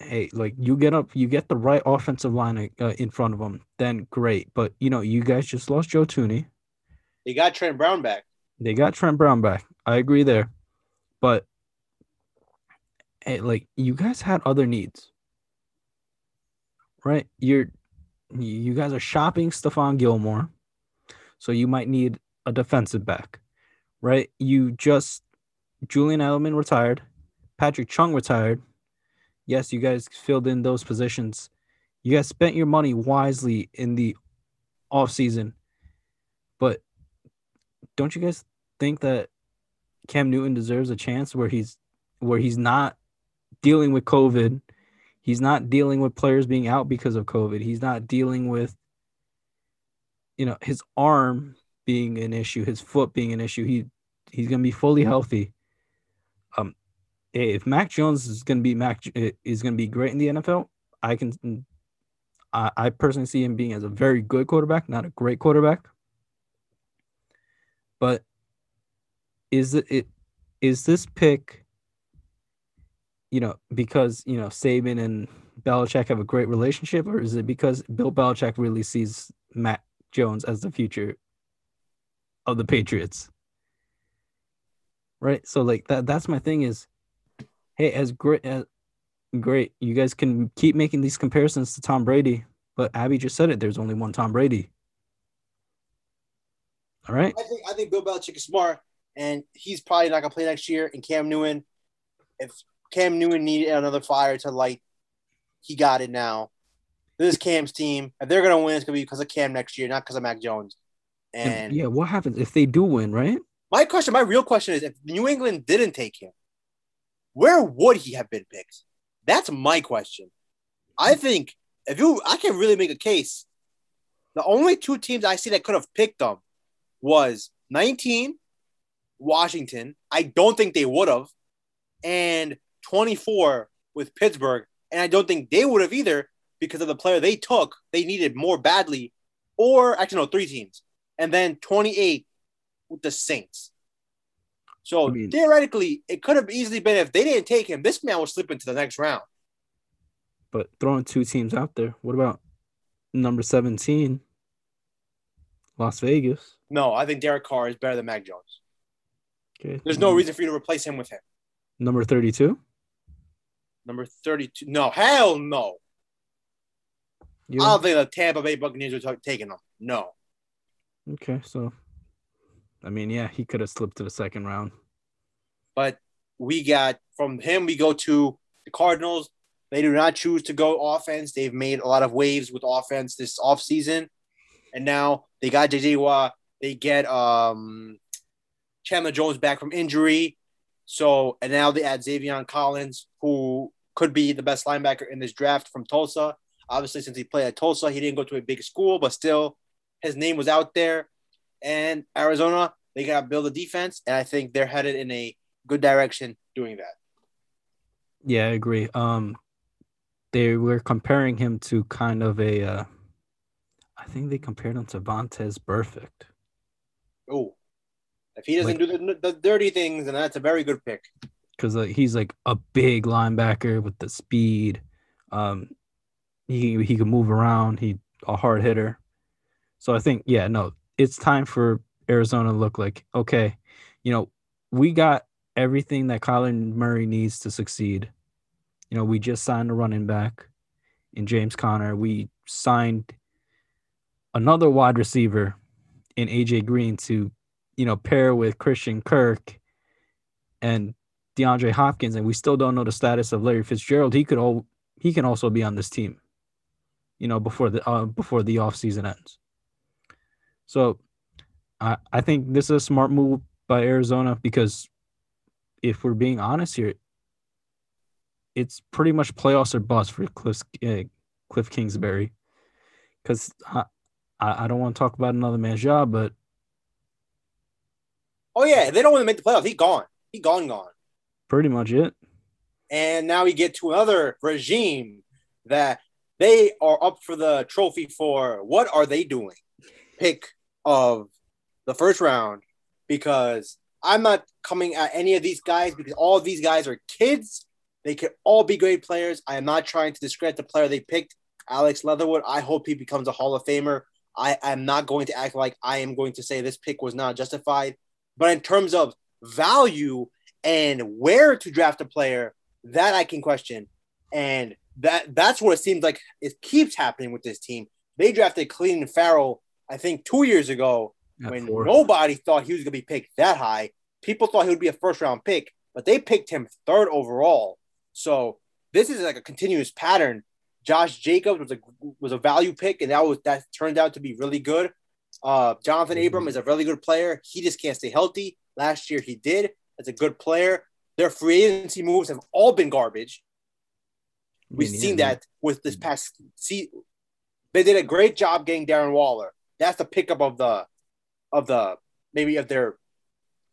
Hey, like you get up, you get the right offensive line uh, in front of them, then great. But you know, you guys just lost Joe Thuney. They got Trent Brown back. They got Trent Brown back. I agree there. But hey, like you guys had other needs. Right? You're you guys are shopping Stephon Gilmore. So you might need a defensive back. Right? You just Julian Edelman retired. Patrick Chung retired. Yes, you guys filled in those positions. You guys spent your money wisely in the off season. But don't you guys think that Cam Newton deserves a chance where he's where he's not dealing with COVID? He's not dealing with players being out because of COVID. He's not dealing with you know his arm being an issue, his foot being an issue. He he's gonna be fully healthy. Um, if Mac Jones is gonna be Mac eh, is gonna be great in the NFL, I can I, I personally see him being as a very good quarterback, not a great quarterback. But is it, it is this pick you know because you know Saban and Belichick have a great relationship or is it because Bill Belichick really sees Mac Jones as the future of the Patriots right so like that that's my thing is hey as great as great you guys can keep making these comparisons to Tom Brady but Abby just said it there's only one Tom Brady all right. I think I think Bill Belichick is smart, and he's probably not gonna play next year. And Cam Newton, if Cam Newton needed another fire to light, he got it now. This is Cam's team. If they're gonna win, it's gonna be because of Cam next year, not because of Mac Jones. And, and yeah, what happens if they do win, right? My question, my real question is, if New England didn't take him, where would he have been picked? That's my question. I think if you, I can really make a case. The only two teams I see that could have picked him was 19, Washington. I don't think they would have. And 24 with Pittsburgh. And I don't think they would have either because of the player they took. They needed more badly. Or actually, no, three teams. And then 28 with the Saints. So I mean, theoretically, it could have easily been if they didn't take him, this man will slip into the next round. But throwing two teams out there, what about number 17, Las Vegas? No, I think Derek Carr is better than Mac Jones. Okay. There's no reason for you to replace him with him. Number 32? Number 32. No, hell no. You? I don't think the Tampa Bay Buccaneers are taking him. No. Okay, so I mean, yeah, he could have slipped to the second round. But we got from him, we go to the Cardinals. They do not choose to go offense. They've made a lot of waves with offense this offseason. And now they got JJ Watt. They get um Chandler Jones back from injury. So, and now they add Zaven Collins, who could be the best linebacker in this draft from Tulsa. Obviously, since he played at Tulsa, he didn't go to a big school, but still, his name was out there. And Arizona, they got to build a defense, and I think they're headed in a good direction doing that. Yeah, I agree. Um, they were comparing him to kind of a, uh, I think they compared him to Vontaze Burfict. Oh, if he doesn't like, do the, the dirty things, then that's a very good pick. Because like, he's like a big linebacker with the speed. Um, he he can move around. He a hard hitter. So I think yeah, no, it's time for Arizona to look like okay, you know, we got everything that Kyler Murray needs to succeed. You know, we just signed a running back in James Conner. We signed another wide receiver in AJ Green to you know, pair with Christian Kirk and DeAndre Hopkins, and we still don't know the status of Larry Fitzgerald. He could all he can also be on this team, you know, before the uh, before the offseason ends. So I I think this is a smart move by Arizona because if we're being honest here, it's pretty much playoffs or bust for Cliff uh, Cliff Kingsbury. Because I, I don't want to talk about another man's job, but Oh yeah, they don't want to make the playoffs. He gone. He gone gone. Pretty much it. And now we get to another regime that they are up for the trophy for. What are they doing? Pick of the first round because I'm not coming at any of these guys because all of these guys are kids. They could all be great players. I am not trying to discredit the player they picked, Alex Leatherwood. I hope he becomes a Hall of Famer. I am not going to act like I am going to say this pick was not justified. But in terms of value and where to draft a player, that I can question. And that that's what it seems like it keeps happening with this team. They drafted Clelin Ferrell, I think, two years ago At when four. nobody thought he was going to be picked that high. People thought he would be a first round pick, but they picked him third overall. So this is like a continuous pattern. Josh Jacobs was a was a value pick, and that was that turned out to be really good. Uh, Johnathan Abram mm-hmm. is a really good player. He just can't stay healthy. Last year he did. As a good player. Their free agency moves have all been garbage. We've seen that with this past season. They did a great job getting Darren Waller. That's the pickup of the of the maybe of their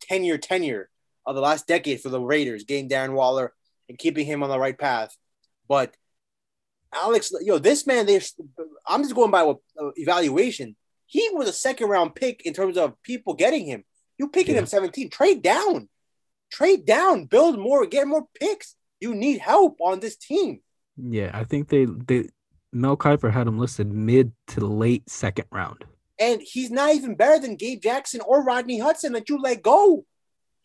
10 year tenure of the last decade for the Raiders, getting Darren Waller and keeping him on the right path. But Alex, you know, this man, they I'm just going by what, uh, evaluation. He was a second round pick in terms of people getting him. You picking yeah. him 17. Trade down. Trade down. Build more. Get more picks. You need help on this team. Yeah, I think they they Mel Kiper had him listed mid to late second round. And he's not even better than Gabe Jackson or Rodney Hudson that you let go.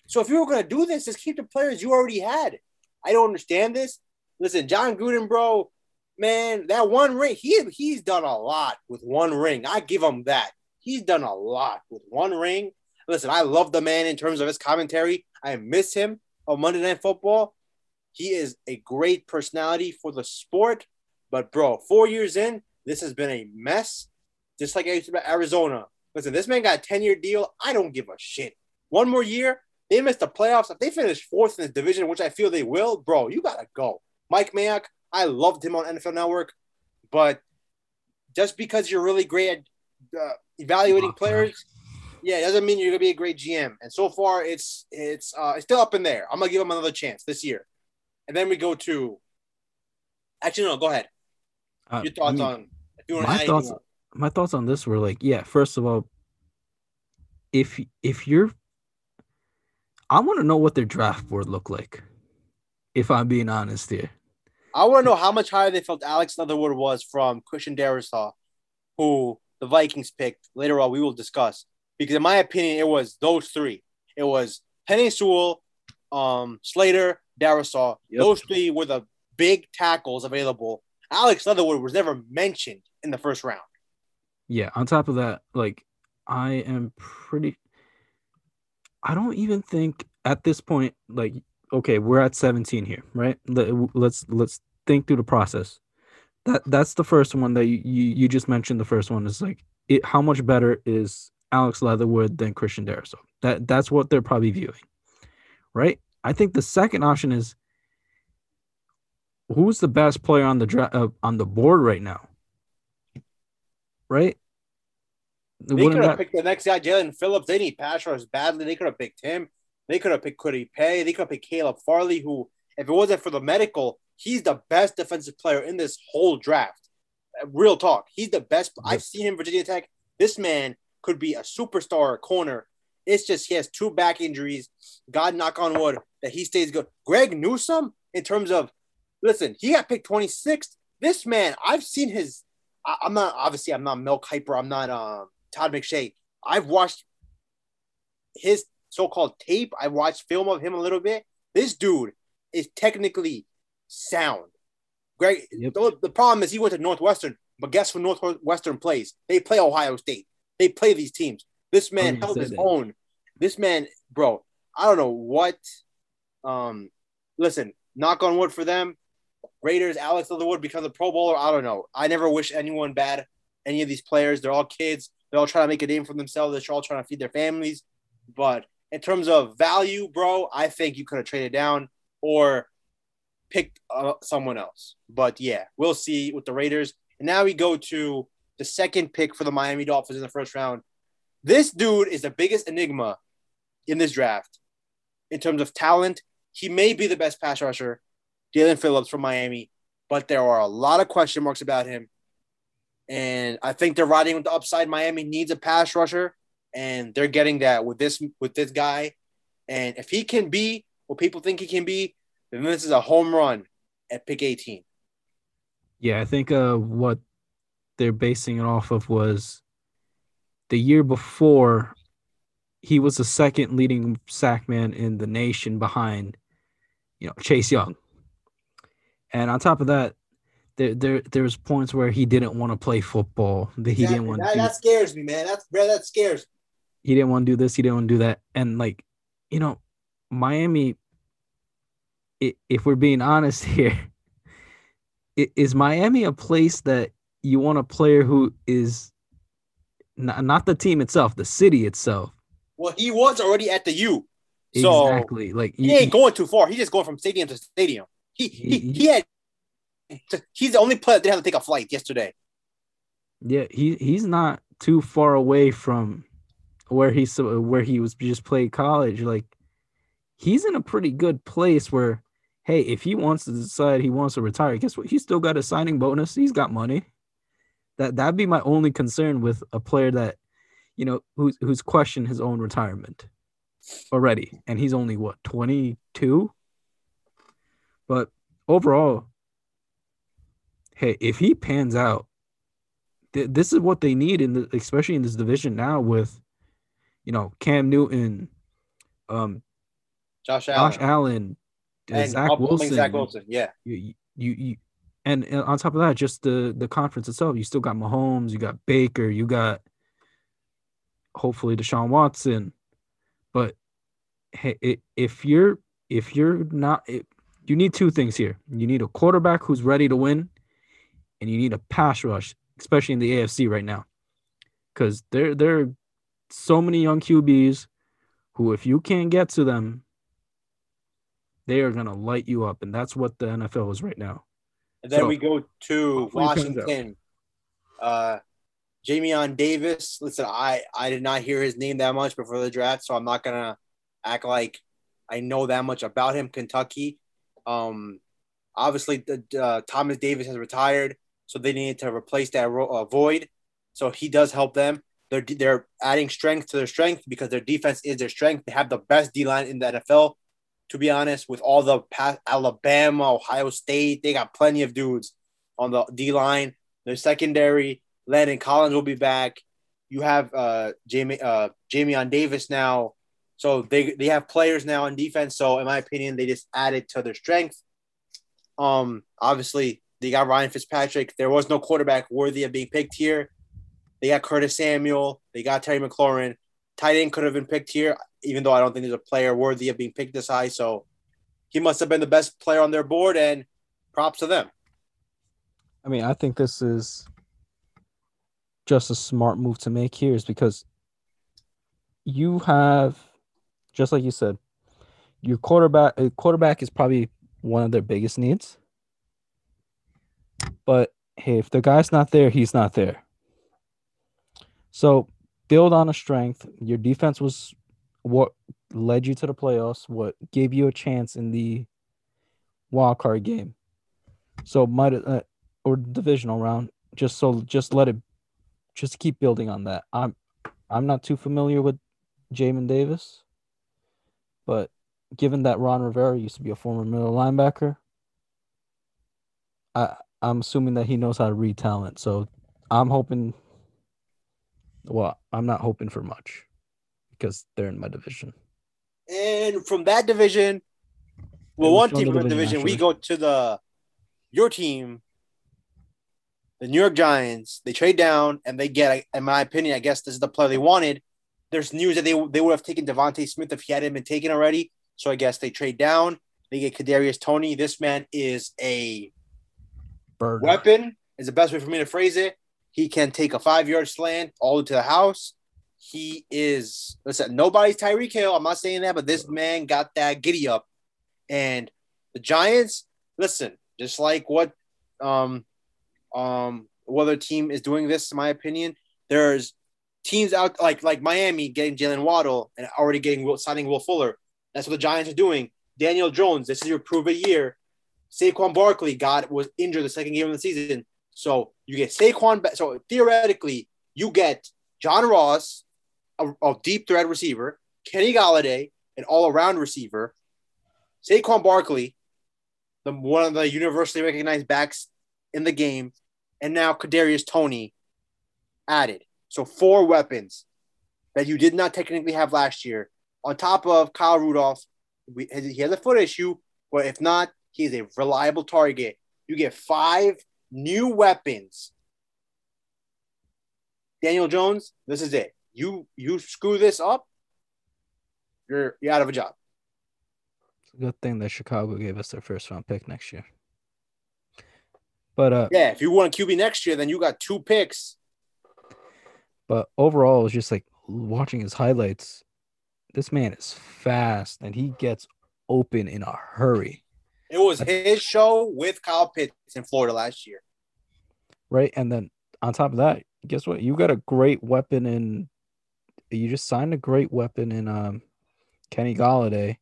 So if you were gonna do this, just keep the players you already had. I don't understand this. Listen, Jon Gruden, bro, man, that one ring, he he's done a lot with one ring. I give him that. He's done a lot with one ring. Listen, I love the man in terms of his commentary. I miss him on Monday Night Football. He is a great personality for the sport. But bro, four years in, this has been a mess. Just like I to about Arizona. Listen, this man got a 10-year deal. I don't give a shit. One more year, they missed the playoffs. If they finish fourth in the division, which I feel they will, bro, you gotta go. Mike Mayock, I loved him on NFL Network, but just because you're really great at uh, evaluaking players, Yeah, it doesn't mean you're gonna be a great GM. And so far, it's it's uh, it's still up in there. I'm gonna give him another chance this year, and then we go to. Actually, no. Go ahead. Uh, Your thoughts I mean, on? If you want to my thoughts anything my thoughts on this were like yeah first of all if if you're i want to know what their draft board looked like if i'm being honest here I want to know how much higher they felt Alex Leatherwood was from Christian Darrisaw, who the Vikings picked. Later on, we will discuss. Because in my opinion, it was those three. It was Penei Sewell, um, Slater, Darrisaw. Yep. Those three were the big tackles available. Alex Leatherwood was never mentioned in the first round. Yeah on top of that like i am pretty i don't even think at this point like okay we're at 17 here right? Let, let's let's think through the process. That that's the first one that you you, you just mentioned the first one is like it, how much better is alex leatherwood than christian Darrisaw? that that's what they're probably viewing right? I think the second option is who's the best player on the dra- uh, on the board right now right They Wouldn't could have that- picked the next guy, Jaelan Phillips. They need pass rush badly. They could have picked him. They could have picked Kwity Paye. They could have picked Caleb Farley, who, if it wasn't for the medical, he's the best defensive player in this whole draft. Real talk. He's the best. I've seen him Virginia Tech. This man could be a superstar corner. It's just he has two back injuries. God knock on wood that he stays good. Greg Newsome, in terms of, listen, he got picked 26th. This man, I've seen his. I, I'm not obviously I'm not Mel Kiper. I'm not um Todd McShay. I've watched his so-called tape. I watched film of him a little bit. This dude is technically sound. Greg, Yep. the, the problem is he went to Northwestern, but guess what Northwestern plays? They play Ohio State. They play these teams. This man held his that. own. This man, bro, I don't know what. Um, listen, knock on wood for them. Raiders, Alex Leatherwood becomes a Pro Bowler. I don't know. I never wish anyone bad. Any of these players, they're all kids. They're all trying to make a name for themselves. They're all trying to feed their families. But in terms of value, bro, I think you could have traded down or picked uh, someone else. But yeah, we'll see with the Raiders. And now we go to the second pick for the Miami Dolphins in the first round. This dude is the biggest enigma in this draft in terms of talent. He may be the best pass rusher, Jaelan Phillips from Miami, but there are a lot of question marks about him. And I think they're riding with the upside. Miami needs a pass rusher, and they're getting that with this with this guy. And if he can be what people think he can be, then this is a home run at pick 18. Yeah, I think uh what they're basing it off of was the year before he was the second leading sack man in the nation behind you know Chase Young. And on top of that, there there there's points where he didn't want to play football. That he didn't want that, that scares me, man. That's bro, that scares. he didn't want to do this, he didn't want to do that. And like, you know, Miami, if we're being honest here, is Miami a place that you want a player who is not, not the team itself, the city itself? Well, he was already at the U, so exactly. Like he ain't going too far. He's just going from stadium to stadium. He he, He- he had. He's the only player that didn't have to take a flight yesterday. Yeah, he he's not too far away from where he's where he was just played college. Like he's in a pretty good place where, hey, if he wants to decide he wants to retire, guess what? He's still got a signing bonus. He's got money. That that'd be my only concern with a player that, you know, who's who's questioned his own retirement already, and he's only what twenty two. But overall, hey, if he pans out th- this is what they need in the especially in this division now with you know Cam Newton, um, Josh Allen Josh Allen, uh, and Zach Wilson. Zach Wilson. Yeah, You, you, you, and, on top of that, just the the conference itself. You still got Mahomes, you got Baker, you got hopefully Deshaun Watson, but hey, i- if you're if you're not, it, you need two things here. You need a quarterback who's ready to win, and you need a pass rush, especially in the AFC right now, because there there are so many young QBs who, if you can't get to them, they are gonna light you up, and that's what the NFL is right now. and then So, we go to hopefully it pans out. Washington. Uh, Jamin Davis. Listen, I I did not hear his name that much before the draft, so I'm not gonna act like I know that much about him. Kentucky. Um, obviously, the, uh, Thomas Davis has retired, so they needed to replace that ro- uh, void. So he does help them. They're they're adding strength to their strength because their defense is their strength. They have the best D line in the NFL. To be honest, with all the past Alabama, Ohio State, they got plenty of dudes on the D line. Their secondary, Landon Collins will be back. You have uh, Jamie uh, Jamin Davis now. So they, they have players now on defense. So in my opinion, they just added to their strength. Um, obviously they got Ryan Fitzpatrick. There was no quarterback worthy of being picked here. They got Curtis Samuel. They got Terry McLaurin. Tight end could have been picked here, even though I don't think there's a player worthy of being picked this high. So he must have been the best player on their board, and props to them. I mean, I think this is just a smart move to make here, is because you have just like you said, your quarterback quarterback is probably one of their biggest needs. But hey, if the guy's not there, he's not there. So build on a strength. Your defense was what led you to the playoffs, what gave you a chance in the wild card game. So might uh, or divisional round. Just so just let it just keep building on that. I'm I'm not too familiar with Jamin Davis. But given that Ron Rivera used to be a former middle linebacker, I I'm assuming that he knows how to read talent. So I'm hoping. Well, I'm not hoping for much because they're in my division. And from that division, well, one team from the division, we go to the your team, the New York Giants. They trade down and they get, in my opinion, I guess this is the player they wanted. There's news that they they would have taken DeVonta Smith if he hadn't been taken already. So I guess they trade down. They get Kadarius Toney. This man is a Burger. weapon. Is the best way for me to phrase it. He can take a five yard slant all to the house. He is listen. Nobody's Tyreek Hill. I'm not saying that, but this man got that giddy up. And the Giants, listen, just like what um um what other team is doing this, in my opinion, there's teams out like like Miami getting Jaylen Waddle and already getting Will, signing Will Fuller. That's what the Giants are doing. Daniel Jones, this is your prove a year. Saquon Barkley got was injured the second game of the season, so you get Saquon. So theoretically, you get John Ross, a, a deep threat receiver, Kenny Golladay, an all-around receiver, Saquon Barkley, the one of the universally recognized backs in the game, and now Kadarius Toney added. So four weapons that you did not technically have last year, on top of Kyle Rudolph. We, he has a foot issue, but if not, he's a reliable target. You get five new weapons. Daniel Jones, this is it. You you screw this up, you're you're out of a job. It's a good thing that Chicago gave us their first round pick next year. But uh, yeah, if you want QB next year, then you got two picks but overall, it's just like watching his highlights. This man is fast and he gets open in a hurry. It was his show with Kyle Pitts in Florida last year. Right. And then on top of that, guess what? You got a great weapon in you just signed a great weapon in um Kenny Golladay.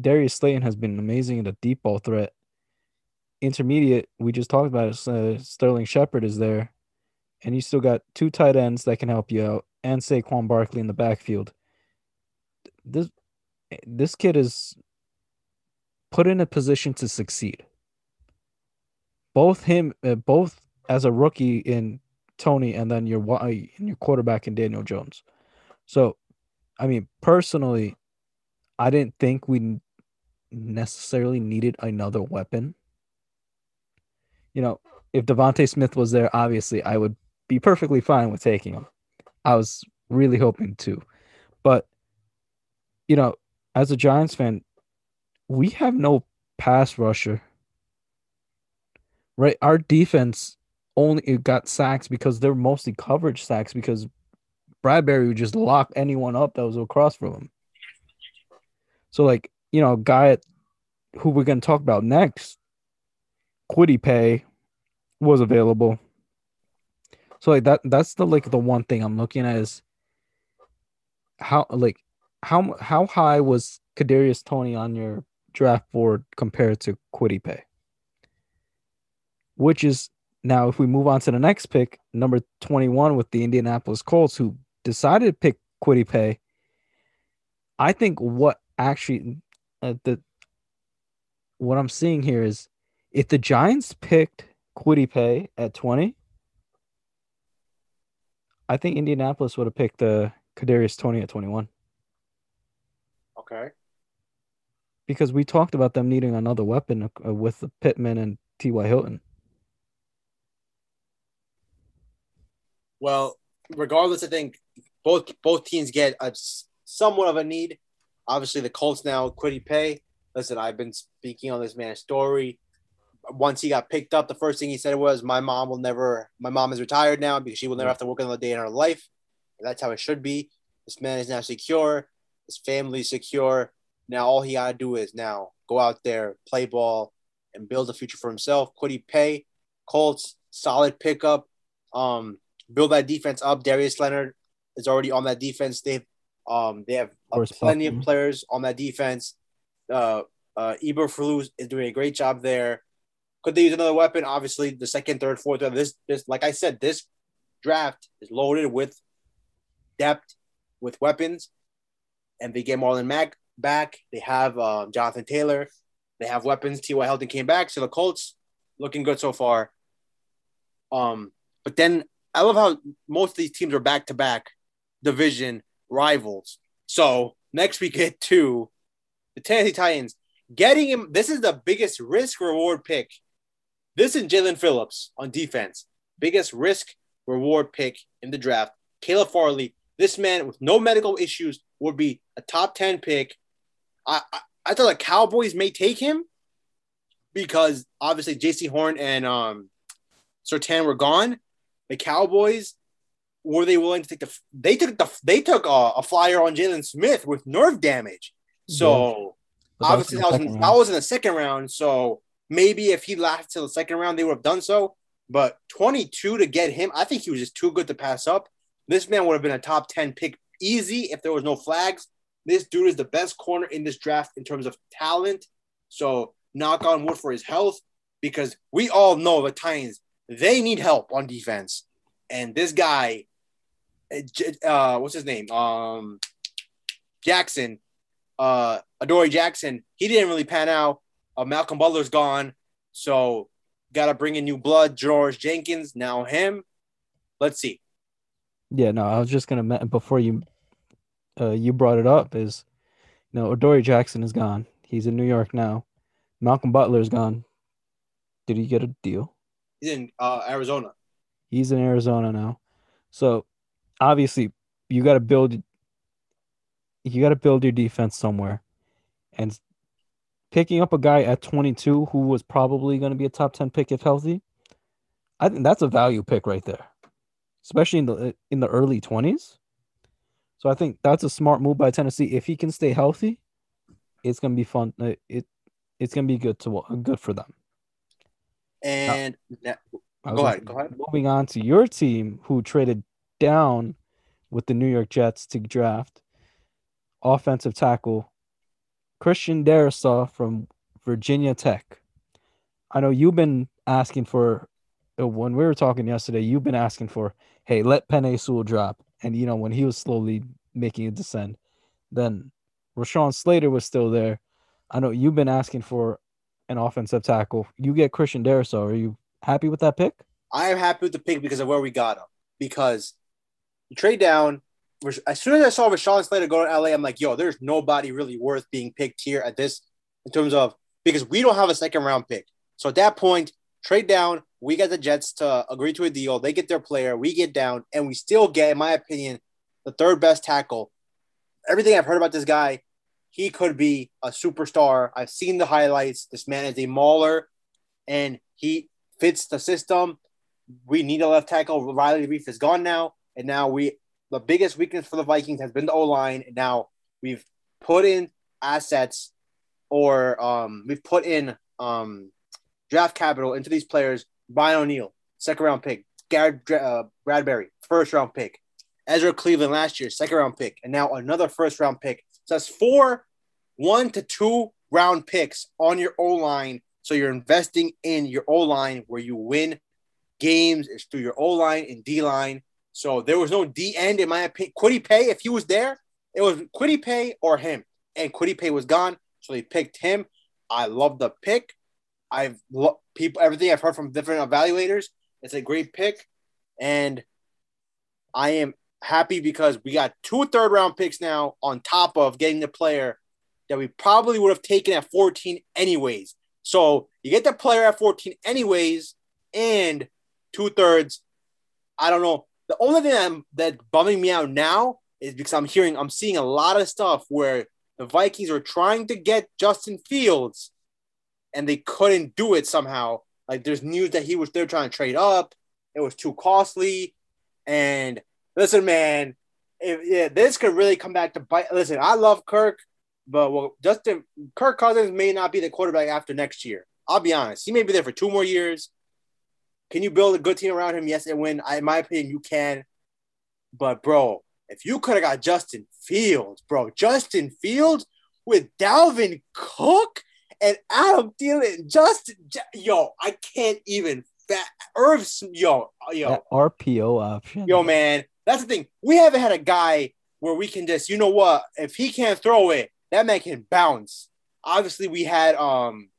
Darius Slayton has been amazing in a deep ball threat. Intermediate, we just talked about it. Uh, Sterling Shepard is there and you still got two tight ends that can help you out, and Saquon Barkley in the backfield. This this kid is put in a position to succeed. Both him, uh, both as a rookie in Toney, and then your in your quarterback in Daniel Jones. So, I mean, personally, I didn't think we necessarily needed another weapon. You know, if DeVonta Smith was there, obviously I would be perfectly fine with taking him. I was really hoping to. But, you know, as a Giants fan, we have no pass rusher. Right? Our defense only got sacks because they're mostly coverage sacks because Bradberry would just lock anyone up that was across from him. So, like, you know, guy who we're going to talk about next, Kwity Paye, was available. So like that that's the like the one thing I'm looking at is how like how how high was Kadarius Tony on your draft board compared to Kwity Paye? Which is now if we move on to the next pick, number 21 with the Indianapolis Colts, who decided to pick Kwity Paye. I think what actually uh, the what I'm seeing here is if the Giants picked Kwity Paye at 20, I think Indianapolis would have picked the uh, Kadarius Toney at 21. Okay. Because we talked about them needing another weapon uh, with Pittman and T.Y. Hilton. Well, regardless, I think both both teams get a somewhat of a need. Obviously, the Colts now Kwity Paye. Listen, I've been speaking on this man's story. Once he got picked up, the first thing he said was, "My mom will never. My mom is retired now because she will never have to work another day in her life. And that's how it should be. This man is now secure. His family secure. Now all he gotta do is now go out there, play ball, and build a future for himself. Kwity Paye? Colts, solid pickup. Um, build that defense up. Darius Leonard is already on that defense. They've um they have uh, plenty of players on that defense. Uh, uh, Eberflus is doing a great job there. Could they use another weapon? Obviously, the second, third, fourth. This, this, like I said, this draft is loaded with depth, with weapons, and they get Marlon Mack back. They have uh, Jonathan Taylor. They have weapons. T.Y. Hilton came back, so the Colts looking good so far. Um, but then I love how most of these teams are back to back division rivals. So next we get to the Tennessee Titans getting him. This is the biggest risk reward pick. This is Jaelan Phillips on defense. Biggest risk reward pick in the draft. Caleb Farley. This man with no medical issues would be a top 10 pick. I, I, I thought the Cowboys may take him because obviously Jaycee Horn and um, Surtain were gone the Cowboys were they willing to take the they took the they took a, a flyer on Jalen Smith with nerve damage. So yeah. obviously that was, in, that was in the second round. So maybe if he lasted till the second round, they would have done so. But 22 to get him, I think he was just too good to pass up. This man would have been a top 10 pick easy if there was no flags. This dude is the best corner in this draft in terms of talent. So knock on wood for his health because we all know the Titans they need help on defense. And this guy, uh, uh, what's his name? Um, Jackson, uh, Adoree Jackson, he didn't really pan out. Uh, Malcolm Butler's gone. So got to bring in new blood. George Jenkins, now him. Let's see. Yeah, no, I was just gonna before you, uh, you brought it up is, you know, Adoree Jackson is gone. He's in New York now. Malcolm Butler is gone. Did he get a deal? He's in uh, Arizona. He's in Arizona now. So obviously you got to build you got to build your defense somewhere. And picking up a guy at 22 who was probably going to be a top 10 pick if healthy, I think that's a value pick right there. Especially in the in the early 20s. So I think that's a smart move by Tennessee. If he can stay healthy, it's going to be fun. Uh, it it's going to be good to good for them. And go ahead, go ahead. Moving on to your team, who traded down with the New York Jets to draft offensive tackle Christian Darrisaw from Virginia Tech. I know you've been asking for uh, when we were talking yesterday. You've been asking for, hey, let Penei Sewell drop, and you know when he was slowly making a descent, then Rashawn Slater was still there. I know you've been asking for an offensive tackle. You get Christian Darrisaw. Are you happy with that pick? I am happy with the pick because of where we got him. Because you trade down. As soon as I saw Rashawn Slater go to LA, I'm like, yo, there's nobody really worth being picked here at this in terms of because we don't have a second round pick. So at that point, trade down. We get the Jets to agree to a deal. They get their player. We get down, and we still get, in my opinion, the third best tackle. Everything I've heard about this guy, he could be a superstar. I've seen the highlights. This man is a mauler and he fits the system. We need a left tackle. Riley Reiff is gone now. And now we, the biggest weakness for the Vikings has been the O line. Now we've put in assets or um, we've put in um, draft capital into these players. Brian O'Neill, second round pick. Garrett uh, Bradbury, first round pick. Ezra Cleveland last year, second round pick, and now another first round pick. So that's four one to two round picks on your O line. So you're investing in your O line where you win games is through your O line and D line. So there was no D end in my opinion. Kwity Paye, if he was there, it was Kwity Paye or him. And Kwity Paye was gone. So they picked him. I love the pick. I've lo- people everything I've heard from different evaluators. It's a great pick, and I am happy because we got two third round picks now on top of getting the player that we probably would have taken at 14 anyways. So you get the player at 14 anyways, and two thirds. I don't know. The only thing I'm, that's bumming me out now is because I'm hearing, I'm seeing a lot of stuff where the Vikings are trying to get Justin Fields and they couldn't do it somehow. Like there's news that he was there trying to trade up. It was too costly. And listen, man, if yeah, this could really come back to bite. Listen, I love Kirk, but well, Justin Kirk Cousins may not be the quarterback after next year. I'll be honest. He may be there for two more years. Can you build a good team around him? Yes, and win. I, in my opinion, you can. But bro, if you could have got Justin Fields, bro, Justin Fields with Dalvin Cook and Adam Thielen, Justin, yo, I can't even. That Irv, yo, yo, that RPO option. Yo, man, that's the thing. We haven't had a guy where we can just, you know what? If he can't throw it, that man can bounce. Obviously, we had um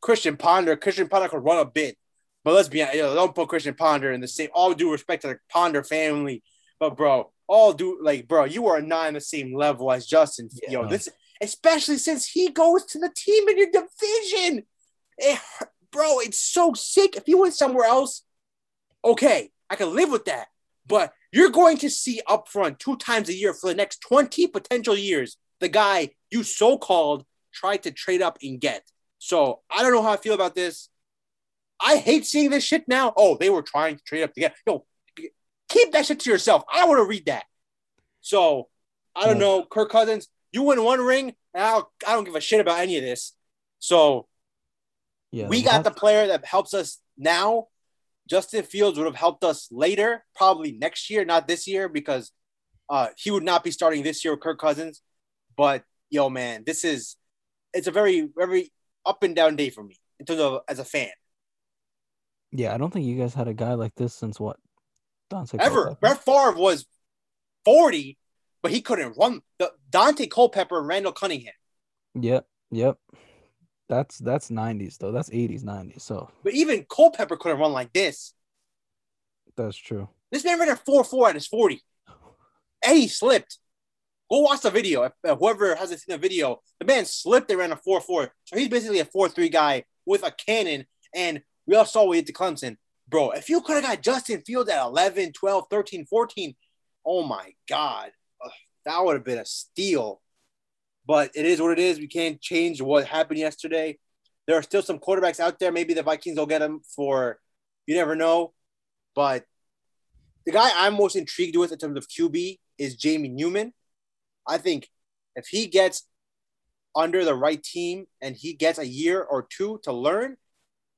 Christian Ponder. Christian Ponder could run a bit, but let's be honest, yo, don't put Christian Ponder in the same. All due respect to the Ponder family, but bro, all do like, bro, you are not in the same level as Justin. Yeah. Yo, this, especially since he goes to the team in your division. It, bro, it's so sick. If he went somewhere else, okay, I can live with that. But you're going to see up front two times a year for the next 20 potential years the guy you so called tried to trade up and get. So I don't know how I feel about this. I hate seeing this shit now. Oh, they were trying to trade up to get. Yo, keep that shit to yourself. I want to read that. So I don't know. Kirk Cousins, you win one ring, I I don't give a shit about any of this. So yeah, we got the player that helps us now. Justin Fields would have helped us later, probably next year, not this year, because uh, he would not be starting this year with Kirk Cousins. But yo, man, this is it's a very, very up and down day for me in terms of as a fan. Yeah, I don't think you guys had a guy like this since what Daunte ever. Culpepper. Brett Favre was forty, but he couldn't run. The Daunte Culpepper and Randall Cunningham. Yep, yep. That's that's nineties though. That's eighties, nineties. So, but even Culpepper couldn't run like this. That's true. This man ran a four four at his forty, and he slipped. Go watch the video. If, whoever hasn't seen the video, the man slipped and ran a 4 4. So he's basically a 4 3 guy with a cannon. And we all saw what he did to Clemson. Bro, if you could have got Justin Fields at 11, 12, 13, 14, oh my God, that would have been a steal. But it is what it is. We can't change what happened yesterday. There are still some quarterbacks out there. Maybe the Vikings will get them for, you never know. But the guy I'm most intrigued with in terms of QB is Jamie Newman. I think if he gets under the right team and he gets a year or two to learn,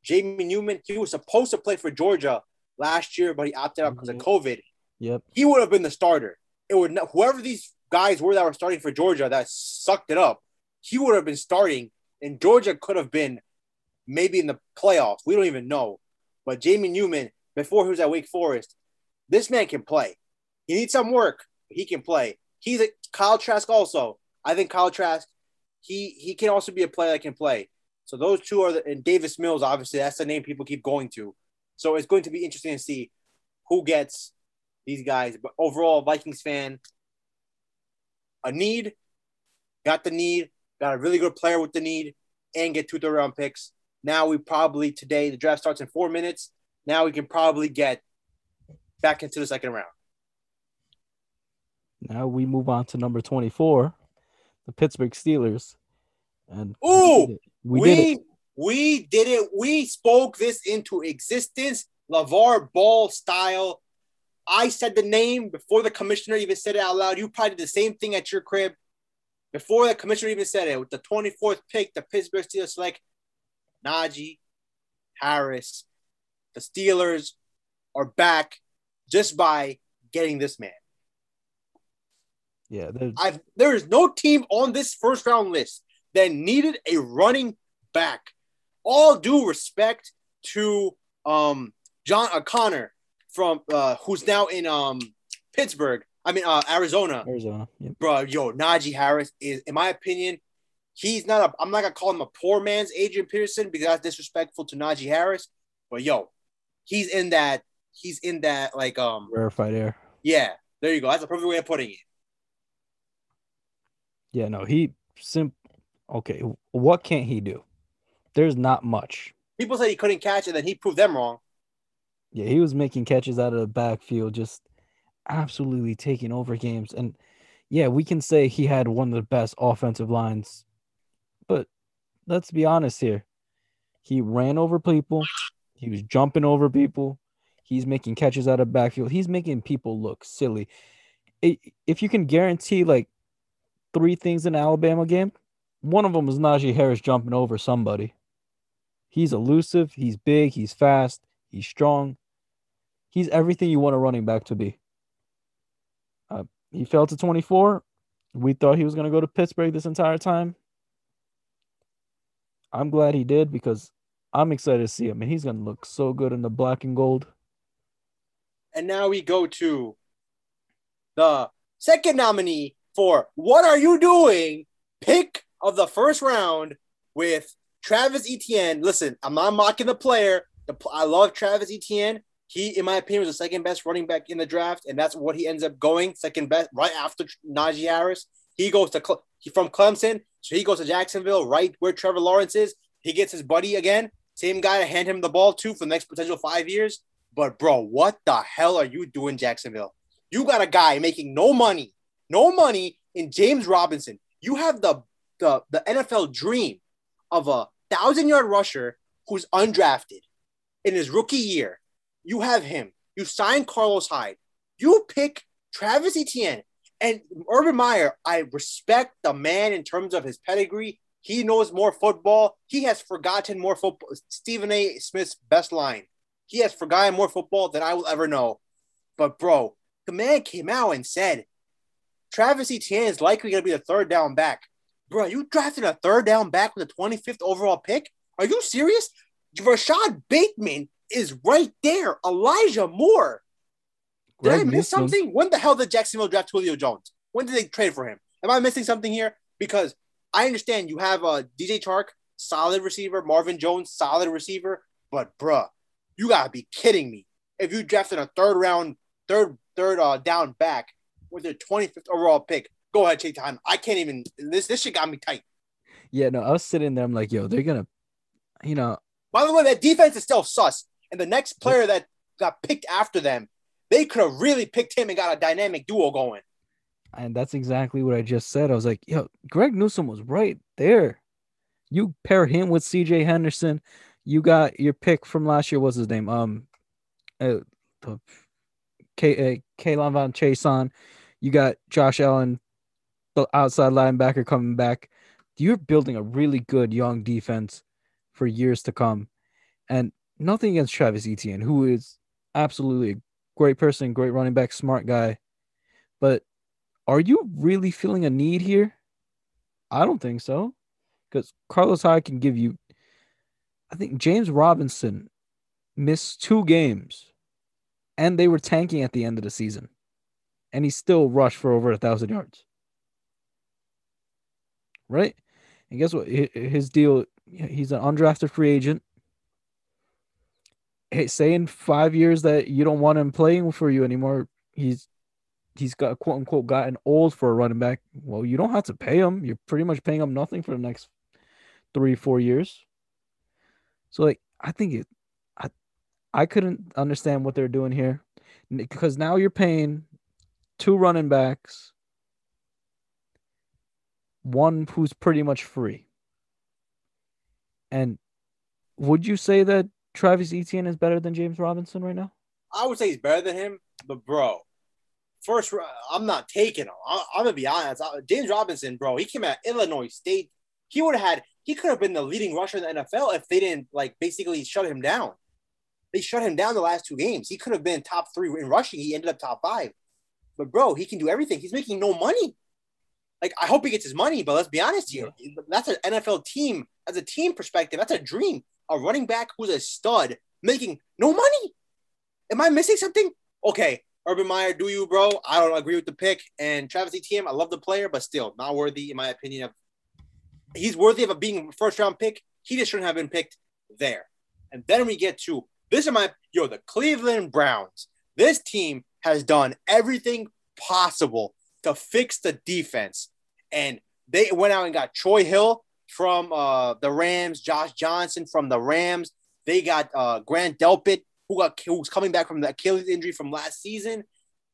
Jamie Newman, he was supposed to play for Georgia last year, but he opted out because mm-hmm. of COVID. Yep. He would have been the starter. It would not, whoever these guys were that were starting for Georgia that sucked it up, he would have been starting, and Georgia could have been maybe in the playoffs. We don't even know. But Jamie Newman, before he was at Wake Forest, this man can play. He needs some work, but he can play. He's a Kyle Trask also. I think Kyle Trask, he he can also be a player that can play. So those two are the, and Davis Mills, obviously, that's the name people keep going to. So it's going to be interesting to see who gets these guys. But overall, Vikings fan, a need, got the need, got a really good player with the need, and get two third round picks. Now we probably today the draft starts in four minutes. Now we can probably get back into the second round. Now we move on to number 24, the Pittsburgh Steelers. And Ooh, we, we did it. We did it. We spoke this into existence, LaVar Ball style. I said the name before the commissioner even said it out loud. You probably did the same thing at your crib. Before the commissioner even said it, with the 24th pick, the Pittsburgh Steelers select Najee Harris. The Steelers are back just by getting this man. Yeah, there's- I've there is no team on this first round list that needed a running back. All due respect to um John O'Connor from uh who's now in um Pittsburgh. I mean uh Arizona. Arizona. Yep. Bro, yo, Najee Harris is in my opinion, he's not a I'm not gonna call him a poor man's Adrian Peterson because that's disrespectful to Najee Harris. But yo, he's in that he's in that like um Rarefied air. yeah, there you go. That's a perfect way of putting it. Yeah, no, he sim. Okay, what can't he do? There's not much. People said he couldn't catch, and then he proved them wrong. Yeah, he was making catches out of the backfield, just absolutely taking over games. And yeah, we can say he had one of the best offensive lines, but let's be honest here. He ran over people, he was jumping over people, he's making catches out of backfield, he's making people look silly. If you can guarantee like three things in an Alabama game, one of them is Najee Harris jumping over somebody. He's elusive, he's big, he's fast, he's strong. He's everything you want a running back to be. Uh, he fell to 24. We thought he was going to go to Pittsburgh this entire time. I'm glad he did because I'm excited to see him, and he's going to look so good in the black and gold. And now we go to the second nominee for What Are You Doing? Pick of the first round with Travis Etienne. Listen, I'm not mocking the player. The, I love Travis Etienne. He, in my opinion, was the second best running back in the draft, and that's what he ends up going second best right after Najee Harris. He goes to he from Clemson, so he goes to Jacksonville, right where Trevor Lawrence is. He gets his buddy again, same guy to hand him the ball to for the next potential five years. But bro, what the hell are you doing, Jacksonville? You got a guy making no money, no money in James Robinson. You have the the, the NFL dream of a thousand yard rusher who's undrafted in his rookie year. You have him. You sign Carlos Hyde. You pick Travis Etienne and Urban Meyer. I respect the man in terms of his pedigree. He knows more football. He has forgotten more football. Stephen A. Smith's best line. He has forgotten more football than I will ever know. But bro, the man came out and said Travis Etienne is likely going to be the third down back. Bro, you drafted a third down back with the 25th overall pick? Are you serious? Rashod Bateman is right there. Elijah Moore. Did I miss Newsome- something? When the hell did Jacksonville draft Julio Jones? When did they trade for him? Am I missing something here? Because I understand you have a DJ Chark, solid receiver, Marvin Jones, solid receiver, but bruh, you gotta be kidding me. If you drafted a third round, third, third uh, down back with your 25th overall pick, go ahead, take time. I can't even this this shit got me tight. Yeah, no, I was sitting there. I'm like, yo, they're gonna, you know, By the way, that defense is still sus. And the next player that got picked after them, they could have really picked him and got a dynamic duo going. and that's exactly what I just said. I was like, yo, Greg Newsome was right there. You pair him with C.J. Henderson. You got your pick from last year. What's his name? Um, uh, the K. Uh, K'Lavon. You got Josh Allen, the outside linebacker coming back. You're building a really good young defense for years to come. And nothing against Travis Etienne, who is absolutely a great person, great running back, smart guy. But are you really feeling a need here? I don't think so. Because Carlos Hyde can give you, I think James Robinson missed two games and they were tanking at the end of the season. And he still rushed for over a thousand yards. Right? And guess what? His deal, he's an undrafted free agent. Hey, say in five years that you don't want him playing for you anymore, he's he's got quote unquote gotten old for a running back. Well, you don't have to pay him. You're pretty much paying him nothing for the next three, four years. So like I think it I I couldn't understand what they're doing here. Because now you're paying two running backs, one who's pretty much free. And would you say that Travis Etienne is better than James Robinson right now? I would say he's better than him, but bro, first I'm not taking him. I, I'm gonna be honest. James Robinson, bro, he came out Illinois State. He would have had. He could have been the leading rusher in the NFL if they didn't like basically shut him down. they shut him down the last two games. He could have been top three in rushing. He ended up top five. But bro, he can do everything. He's making no money. Like I hope he gets his money, but let's be honest here. That's an NFL team as a team perspective. That's a dream. A running back who's a stud making no money. Am I missing something? Okay, Urban Meyer, do you, bro? I don't agree with the pick. And Travis Etienne, I love the player, but still not worthy, in my opinion. Of he's worthy of being a being first round pick. He just shouldn't have been picked there. And then we get to this is my yo the Cleveland Browns. This team has done everything possible to fix the defense, and they went out and got Troy Hill from uh, the Rams, Josh Johnson from the Rams. They got uh, Grant Delpit who got who's coming back from the Achilles injury from last season.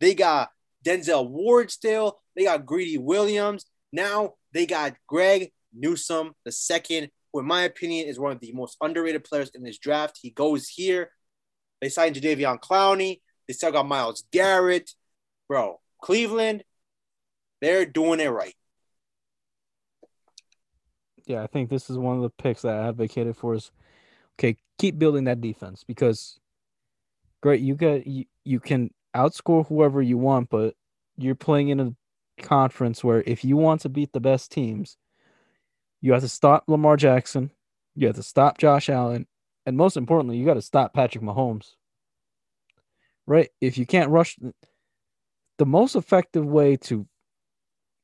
They got Denzel Ward still. They got Greedy Williams. Now they got Greg Newsome, the second, who in my opinion is one of the most underrated players in this draft. He goes here. They signed Jadeveon Clowney. They still got Myles Garrett. Bro, Cleveland, they're doing it right. Yeah, I think this is one of the picks that I advocated for is okay, keep building that defense because great. You get you, you can outscore whoever you want, but you're playing in a conference where if you want to beat the best teams, you have to stop Lamar Jackson, you have to stop Josh Allen, and most importantly, you got to stop Patrick Mahomes. Right? If you can't rush the most effective way to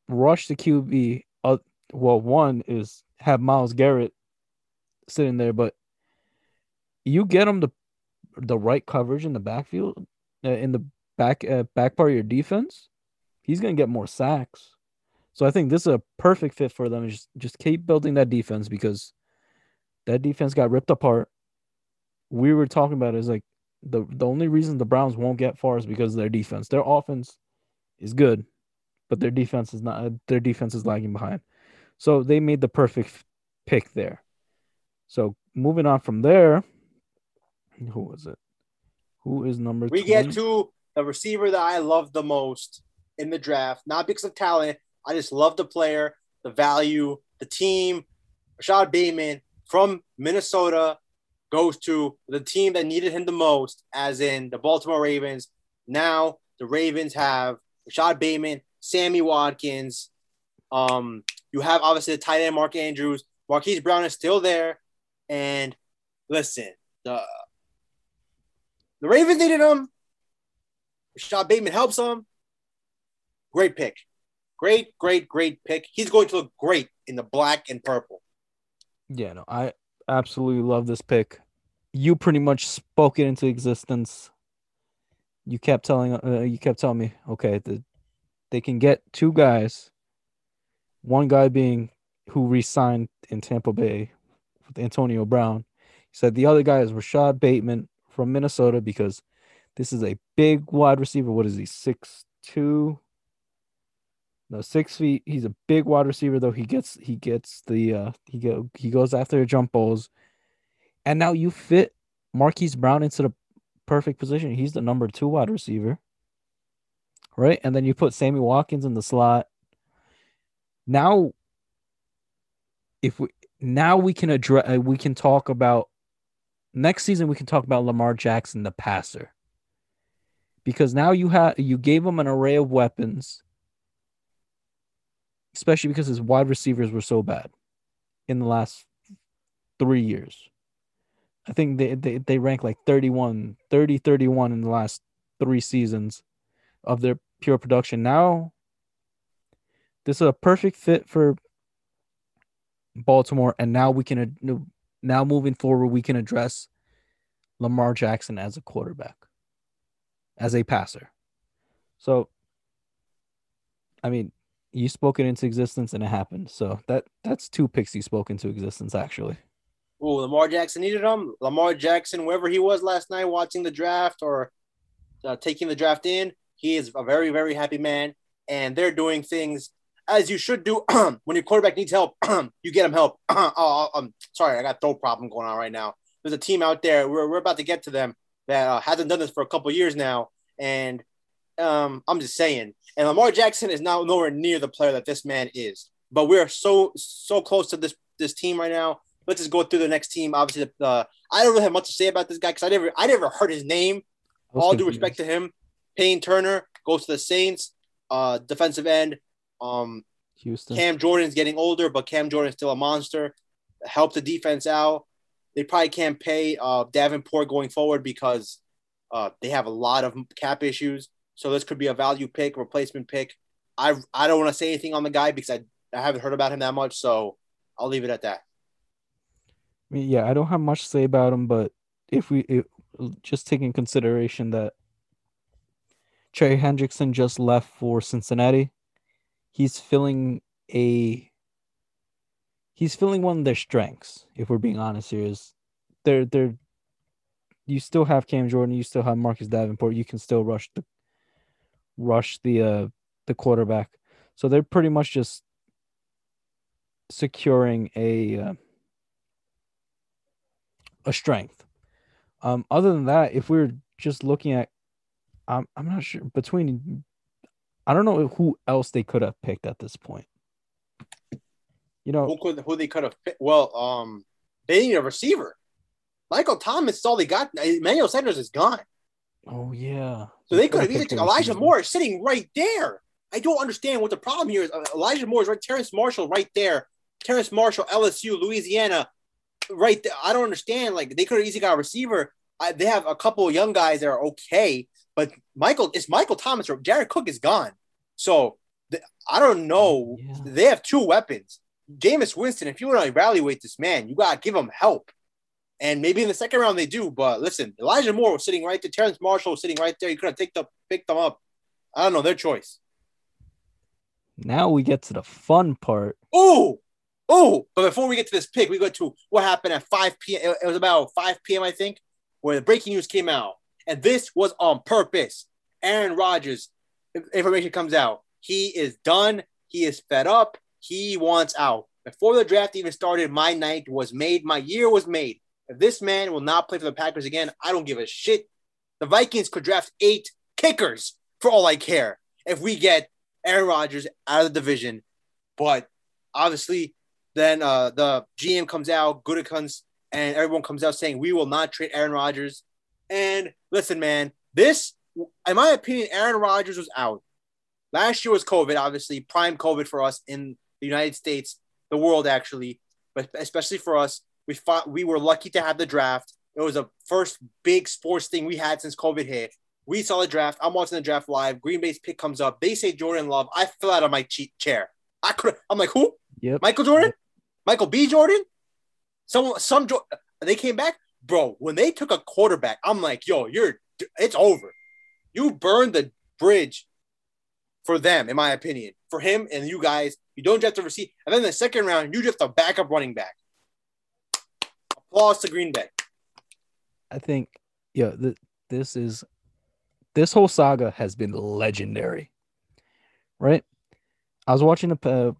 rush the QB, uh, well, one is have Myles Garrett sitting there, but you get him to the right coverage in the backfield, uh, in the back uh, back part of your defense, he's gonna get more sacks. So I think this is a perfect fit for them. Just just keep building that defense because that defense got ripped apart. We were talking about it, is like the the only reason the Browns won't get far is because of their defense. Their offense is good, but their defense is not. Uh, their defense is lagging behind. So they made the perfect pick there. So moving on from there, who was it? Who is number? We 20? get to the receiver that I love the most in the draft, not because of talent. I just love the player, the value, the team. Rashod Bateman from Minnesota goes to the team that needed him the most, as in the Baltimore Ravens. Now the Ravens have Rashod Bateman, Sammy Watkins. Um, you have obviously the tight end Mark Andrews. Marquise Brown is still there. And listen, the the Ravens needed him. Rashod Bateman helps them. Great pick. Great, great, great pick. He's going to look great in the black and purple. Yeah, no, I absolutely love this pick. You pretty much spoke it into existence. You kept telling uh, you kept telling me, okay, the, they can get two guys. One guy being who re-signed in Tampa Bay with Antonio Brown. He said the other guy is Rashod Bateman, from Minnesota because this is a big wide receiver. What is he? Six two. No, six feet. He's a big wide receiver, though. He gets he gets the uh he go he goes after the jump balls. And now you fit Marquise Brown into the perfect position. He's the number two wide receiver. Right? And then you put Sammy Watkins in the slot. Now if we now we can address uh, we can talk about next season we can talk about Lamar Jackson, the passer, because now you have you gave him an array of weapons, especially because his wide receivers were so bad in the last three years. I think they, they, they rank like 31, 30, 31 in the last three seasons of their pure production. Now, this is a perfect fit for Baltimore, and now we can now moving forward, we can address Lamar Jackson as a quarterback, as a passer. So, I mean, you spoke it into existence and it happened. So that that's two picks you spoke into existence actually. Oh, Lamar Jackson needed him. Lamar Jackson, wherever he was last night, watching the draft or uh, taking the draft in, he is a very very happy man, and they're doing things as you should do when your quarterback needs help. you get him help. oh, I'm sorry, I got throat problem going on right now. There's a team out there. We're, we're about to get to them that uh, hasn't done this for a couple years now, and um, I'm just saying. And Lamar Jackson is now nowhere near the player that this man is. But we're so so close to this this team right now. let's just go through the next team. Obviously, the, uh, I don't really have much to say about this guy because I never I never heard his name. All due respect to him, Payton Turner goes to the Saints, uh, defensive end. Um, Houston. Cam Jordan's getting older, but Cam Jordan's still a monster. Help the defense out. They probably can't pay uh, Davenport going forward because uh, they have a lot of cap issues. So this could be a value pick, replacement pick. I I don't want to say anything on the guy because I, I haven't heard about him that much. So I'll leave it at that. I mean, yeah, I don't have much to say about him, but if we if, just taking consideration that Trey Hendrickson just left for Cincinnati, he's filling a he's filling one of their strengths. If we're being honest here, is they're they're you still have Cam Jordan, you still have Marcus Davenport, you can still rush the rush the uh the quarterback. So they're pretty much just securing a uh, a strength. Um, other than that, if we're just looking at, I'm I'm not sure between, I don't know who else they could have picked at this point. You know, who could who they could have picked? Well, um, they need a receiver. Michael Thomas is all they got. Emmanuel Sanders is gone. Oh yeah. So they could have even Elijah Moore sitting right there. I don't understand what the problem here is. Uh, Elijah Moore is right. Terrace Marshall right there. Terrace Marshall, LSU, Louisiana, right there. I don't understand. Like they could have easily got a receiver. I, they have a couple of young guys that are okay, but Michael it's Michael Thomas or Jared Cook is gone. So the, I don't know. Yeah. They have two weapons. Jameis Winston, if you want to evaluate this man, you gotta give him help. And maybe in the second round they do, but listen, Elijah Moore was sitting right there, Terrace Marshall was sitting right there. You could have picked up picked them up. I don't know, their choice. Now we get to the fun part. Oh, oh! But before we get to this pick, we go to what happened at 5 p.m. It was about 5 p.m. I think, where the breaking news came out, and this was on purpose. Aaron Rodgers information comes out. He is done. He is fed up. He wants out. Before the draft even started, my night was made. My year was made. If this man will not play for the Packers again, I don't give a shit. The Vikings could draft eight kickers for all I care if we get Aaron Rodgers out of the division. But obviously, then uh, the GM comes out, Gutekunst, and everyone comes out saying we will not trade Aaron Rodgers. And listen, man, this, in my opinion, Aaron Rodgers was out. Last year was COVID, obviously, prime COVID for us in the United States, the world actually, but especially for us. We fought, we were lucky to have the draft. It was a first big sports thing we had since COVID hit. We saw the draft. I'm watching the draft live. Green Bay's pick comes up. They say Jordan Love. I fell out of my chair. I could. I'm like, who? Yep. Michael Jordan? Yep. Michael B. Jordan? Someone, some. They came back, bro. When they took a quarterback, I'm like, yo, you're. It's over. You burned the bridge for them, in my opinion. For him and you guys, you don't draft to receive. And then the second round, you draft a backup running back. Applause to Green Bay. I think, yeah, th- this is this whole saga has been legendary, right? I was watching the uh,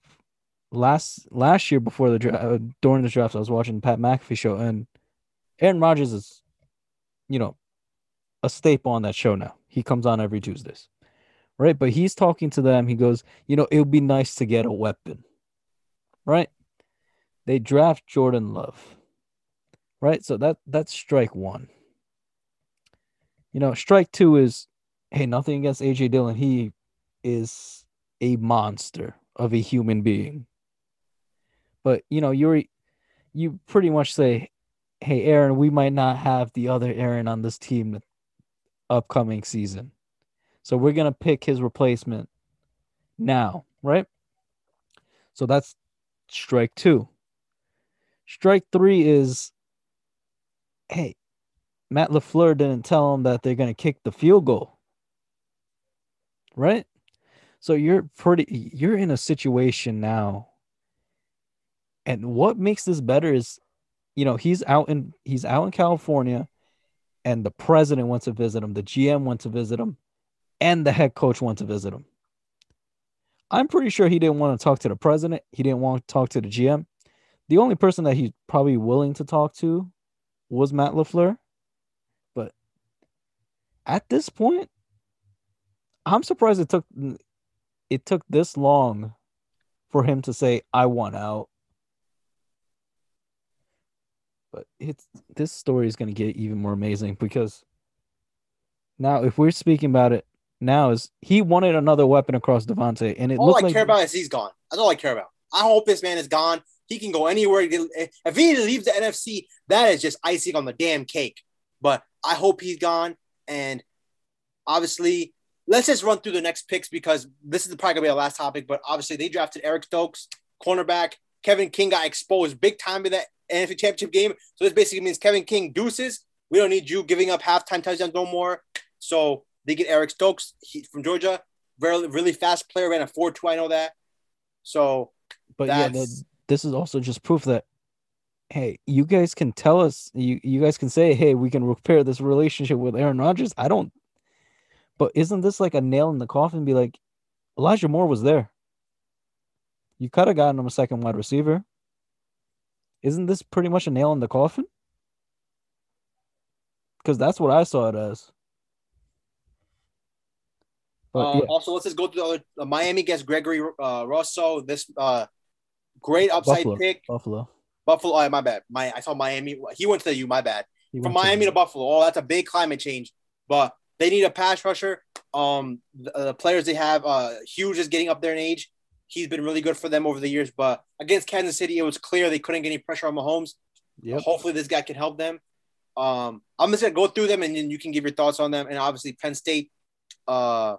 last last year before the draft, uh, during the draft, I was watching Pat McAfee show, and Aaron Rodgers is, you know, a staple on that show now. He comes on every Tuesdays, right? But he's talking to them. He goes, you know, it would be nice to get a weapon, right? They draft Jordan Love right? So that that's strike one. You know, strike two is hey, nothing against AJ Dillon. He is a monster of a human being. But you know, you're you pretty much say, hey, Aaron, we might not have the other Aaron on this team upcoming season. So we're gonna pick his replacement now, right? So that's strike two. Strike three is hey, Matt LaFleur didn't tell them that they're going to kick the field goal. Right? So you're pretty you're in a situation now. And what makes this better is you know, he's out in he's out in California and the president went to visit him, the GM went to visit him, and the head coach went to visit him. I'm pretty sure he didn't want to talk to the president. He didn't want to talk to the GM. The only person that he's probably willing to talk to was Matt LaFleur. But at this point, I'm surprised it took it took this long for him to say, I want out. It's this story is going to get even more amazing because now if we're speaking about it now is he wanted another weapon across Davante, and it all I like care about is he's gone. That's all I care about. I hope this man is gone. He can go anywhere. If he leaves the NFC, that is just icing on the damn cake. But I hope he's gone. And obviously, let's just run through the next picks because this is probably gonna be our last topic. But obviously, they drafted Eric Stokes, cornerback. Kevin King got exposed big time in that NFC Championship game. So this basically means Kevin King deuces. We don't need you giving up halftime touchdowns no more. So they get Eric Stokes he, from Georgia, really really fast player, ran a four two. I know that. So, but yeah, the, this is also just proof that hey, you guys can tell us, you you guys can say, hey, we can repair this relationship with Aaron Rodgers. I don't. But isn't this like a nail in the coffin? Be like, Elijah Moore was there. You could have gotten him a second wide receiver. Isn't this pretty much a nail in the coffin? Because that's what I saw it as. But, uh, yeah. Also, let's just go through the other. Uh, Miami gets Gregory uh, Rousseau. This uh, great upside Buffalo. pick. Buffalo. Buffalo. Oh, my bad. My I saw Miami. He went to the U. My bad. From Miami to, to Buffalo. Oh, that's a big climate change. But they need a pass rusher. Um, the, the players they have, uh, Hughes is getting up there in age. He's been really good for them over the years. But against Kansas City, it was clear they couldn't get any pressure on Mahomes. Yep. Hopefully, this guy can help them. Um, I'm just gonna go through them, and then you can give your thoughts on them. And obviously, Penn State. Uh,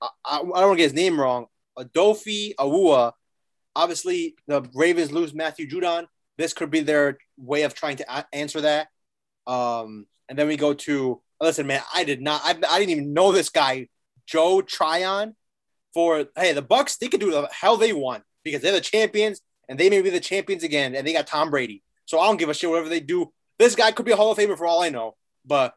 I, I, don't want to get his name wrong. Odafe Oweh. Obviously, the Ravens lose Matthew Judon. This could be their way of trying to a- answer that. Um, and then we go to listen, man. I did not. I, I didn't even know this guy, Joe Tryon. For hey, the Bucs, they could do the hell they want because they're the champions, and they may be the champions again, and they got Tom Brady. So I don't give a shit whatever they do. This guy could be a Hall of Famer for all I know. But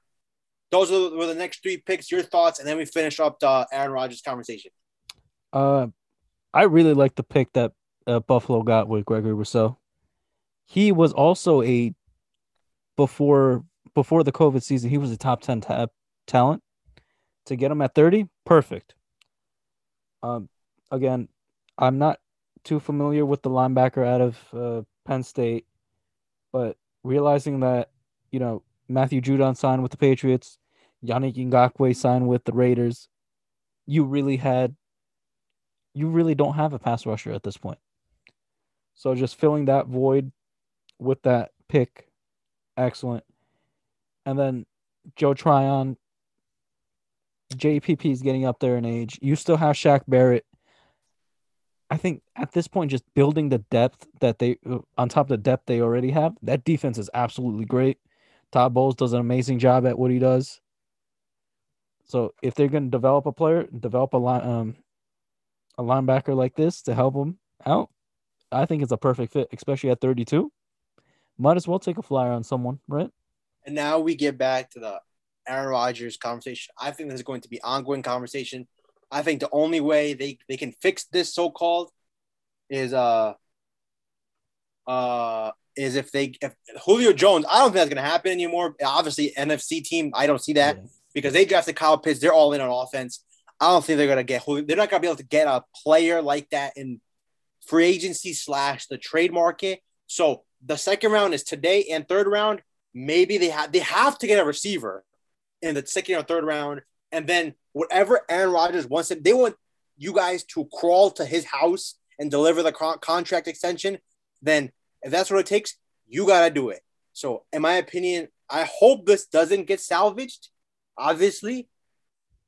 those were the next three picks. Your thoughts, and then we finish up the Aaron Rodgers conversation. Uh, I really like the pick that uh, Buffalo got with Gregory Rousseau. He was also a before before the COVID season. He was a top ten ta- talent. To get him at thirty, perfect. Um, again, I'm not too familiar with the linebacker out of uh, Penn State, but realizing that you know Matthew Judon signed with the Patriots, Yannick Ngakoue signed with the Raiders, you really had you really don't have a pass rusher at this point. So just filling that void with that pick, excellent. And then Joe Tryon, JPP is getting up there in age. You still have Shaq Barrett. I think at this point, just building the depth that they on top of the depth they already have, that defense is absolutely great. Todd Bowles does an amazing job at what he does. So if they're going to develop a player, develop a line, um, a linebacker like this to help them out, I think it's a perfect fit, especially at 32. Might as well take a flyer on someone, right? And now we get back to the Aaron Rodgers conversation. I think this is going to be ongoing conversation. I think the only way they, they can fix this so called is uh uh is if they if Julio Jones. I don't think that's gonna happen anymore. Obviously, NFC team. I don't see that. Yeah because they drafted Kyle Pitts. They're all in on offense. I don't think they're gonna get. They're not gonna be able to get a player like that in free agency slash the trade market. So the second round is today, and third round maybe they have they have to get a receiver in the second or third round, and then whatever Aaron Rodgers wants them, they want you guys to crawl to his house and deliver the contract extension. Then if that's what it takes, you gotta do it. So in my opinion, I hope this doesn't get salvaged obviously.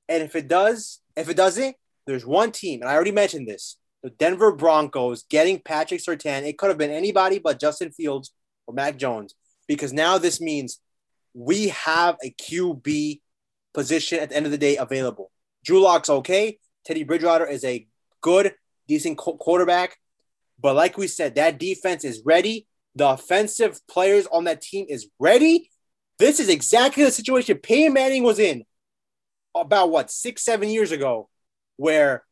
And if it does, if it doesn't, there's one team, and I already mentioned this the Denver Broncos getting Patrick Surtain. It could have been anybody but Justin Fields or Mac Jones, because now this means we have a QB position at the end of the day available. Drew Lock's okay. Teddy Bridgewater is a good, decent quarterback. But like we said, that defense is ready. The offensive players on that team is ready. This is exactly the situation Peyton Manning was in about what six, seven years ago, where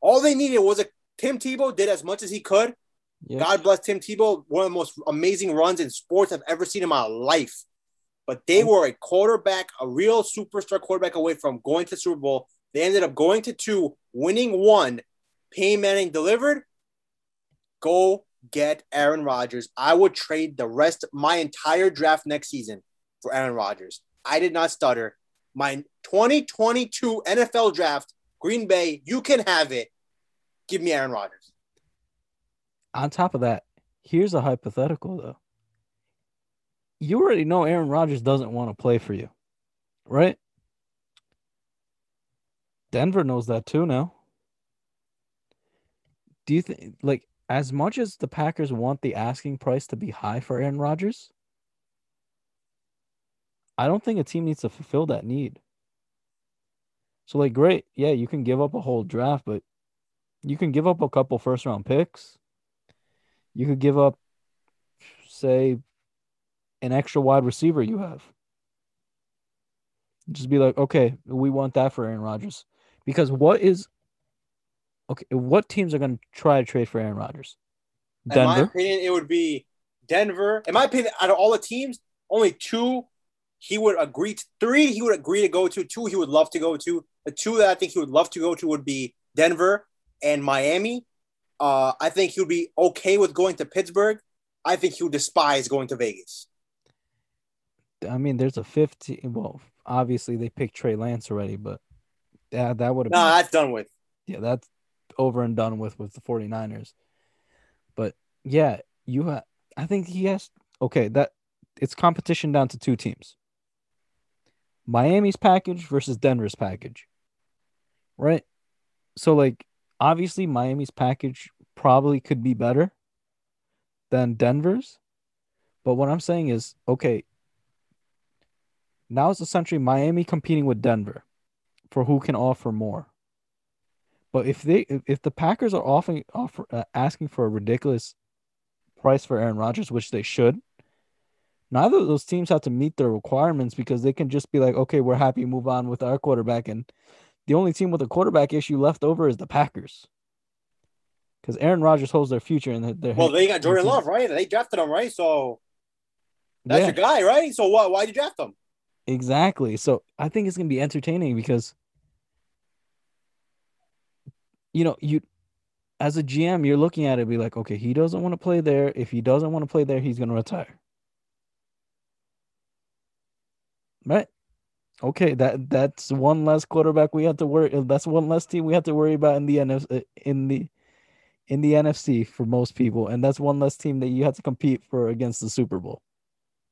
all they needed was a Tim Tebow did as much as he could. Yep. God bless Tim Tebow, one of the most amazing runs in sports I've ever seen in my life. But they were a quarterback, a real superstar quarterback away from going to Super Bowl. They ended up going to two, winning one. Peyton Manning delivered. Go get Aaron Rodgers, I would trade the rest my entire draft next season for Aaron Rodgers. I did not stutter. My 2022 NFL draft, Green Bay, you can have it. Give me Aaron Rodgers. On top of that, here's a hypothetical though. You already know Aaron Rodgers doesn't want to play for you, right? Denver knows that too now. Do you think, like, as much as the Packers want the asking price to be high for Aaron Rodgers, I don't think a team needs to fulfill that need. So, like, great, yeah, you can give up a whole draft, but you can give up a couple first round picks. You could give up, say, an extra wide receiver you have. Just be like, okay, we want that for Aaron Rodgers. Because what is okay? What teams are going to try to trade for Aaron Rodgers? In my opinion, it would be Denver. In my opinion, out of all the teams, only two he would agree to. Three he would agree to go to. Two he would love to go to. The two that I think he would love to go to would be Denver and Miami. Uh, I think he would be okay with going to Pittsburgh. I think he would despise going to Vegas. I mean, there's a 15. Well, obviously they picked Trey Lance already, but yeah, that would have. No, that's done with. Yeah, that's over and done with with the 49ers. But yeah, you have. I think he has. Okay, that it's competition down to two teams. Miami's package versus Denver's package. Right? So like obviously Miami's package probably could be better than Denver's. But what I'm saying is, okay, now it's essentially Miami competing with Denver for who can offer more. But if they if the Packers are offering offer uh, asking for a ridiculous price for Aaron Rodgers, which they should, neither of those teams have to meet their requirements because they can just be like, okay, we're happy, move on with our quarterback, and the only team with a quarterback issue left over is the Packers. Because Aaron Rodgers holds their future in their well, they got Jordan Love, right? They drafted him, right? So that's yeah. your guy, right? So why why did you draft him? Exactly. So I think it's gonna be entertaining because you know, you as a GM, you're looking at it, be like, okay, he doesn't want to play there. If he doesn't want to play there, he's gonna retire. Right? Okay, that that's one less quarterback we have to worry. That's one less team we have to worry about in the NFC uh, in the in the NFC for most people, and that's one less team that you have to compete for against the Super Bowl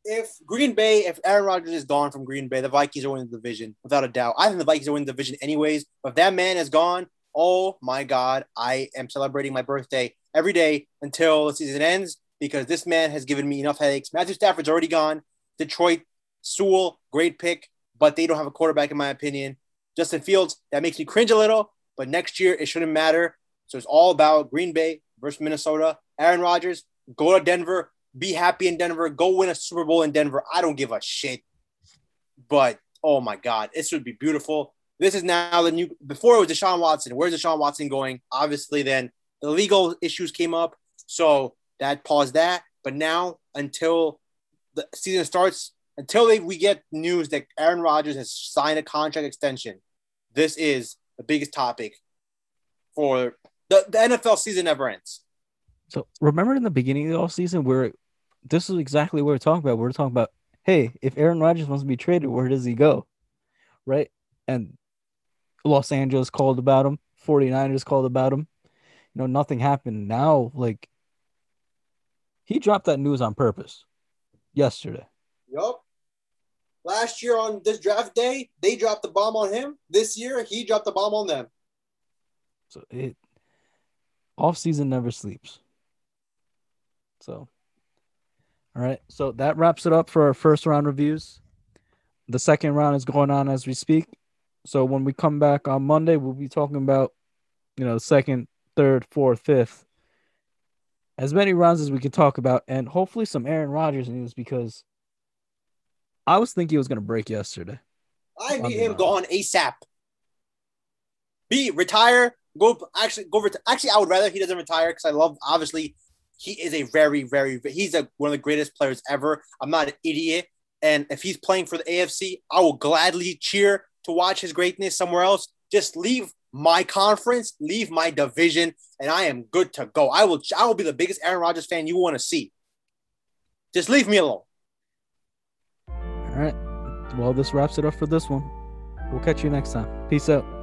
if Green Bay, if Aaron Rodgers is gone from Green Bay, the Vikings are winning the division without a doubt. I think the Vikings are winning the division anyways. But if that man is gone, oh my God, I am celebrating my birthday every day until the season ends because this man has given me enough headaches. Matthew Stafford's already gone. Detroit, Sewell, great pick, but they don't have a quarterback in my opinion. Justin Fields, that makes me cringe a little, but next year it shouldn't matter. So it's all about Green Bay versus Minnesota. Aaron Rodgers, go to Denver, be happy in Denver, go win a Super Bowl in Denver. I don't give a shit. But oh my God, this would be beautiful. This is now the new. Before it was Deshaun Watson. Where's Deshaun Watson going? Obviously, then the legal issues came up, so that paused that. But now, until the season starts, until they, we get news that Aaron Rodgers has signed a contract extension, this is the biggest topic for the, the NFL season never ends. So remember in the beginning of the off season where this is exactly what we're talking about. We're talking about, hey, if Aaron Rodgers wants to be traded, where does he go? Right? And Los Angeles called about him, 49ers called about him. You know, nothing happened. Now, like, he dropped that news on purpose yesterday. Yup. Last year on this draft day, they dropped the bomb on him. This year, he dropped the bomb on them. So it off season never sleeps. So all right. So that wraps it up for our first round reviews. The second round is going on as we speak. So when we come back on Monday, we'll be talking about, you know, second, third, fourth, fifth, as many rounds as we can talk about, and hopefully some Aaron Rodgers news because I was thinking he was going to break yesterday. I need him gone ASAP. B retire. Go actually go. Reti- actually, I would rather he doesn't retire because I love obviously he is a very, very, he's a, one of the greatest players ever. I'm not an idiot. And if he's playing for the AFC, I will gladly cheer to watch his greatness somewhere else. Just leave my conference, leave my division, and I am good to go. I will I will be the biggest Aaron Rodgers fan you want to see. Just leave me alone. All right. Well, this wraps it up for this one. We'll catch you next time. Peace out.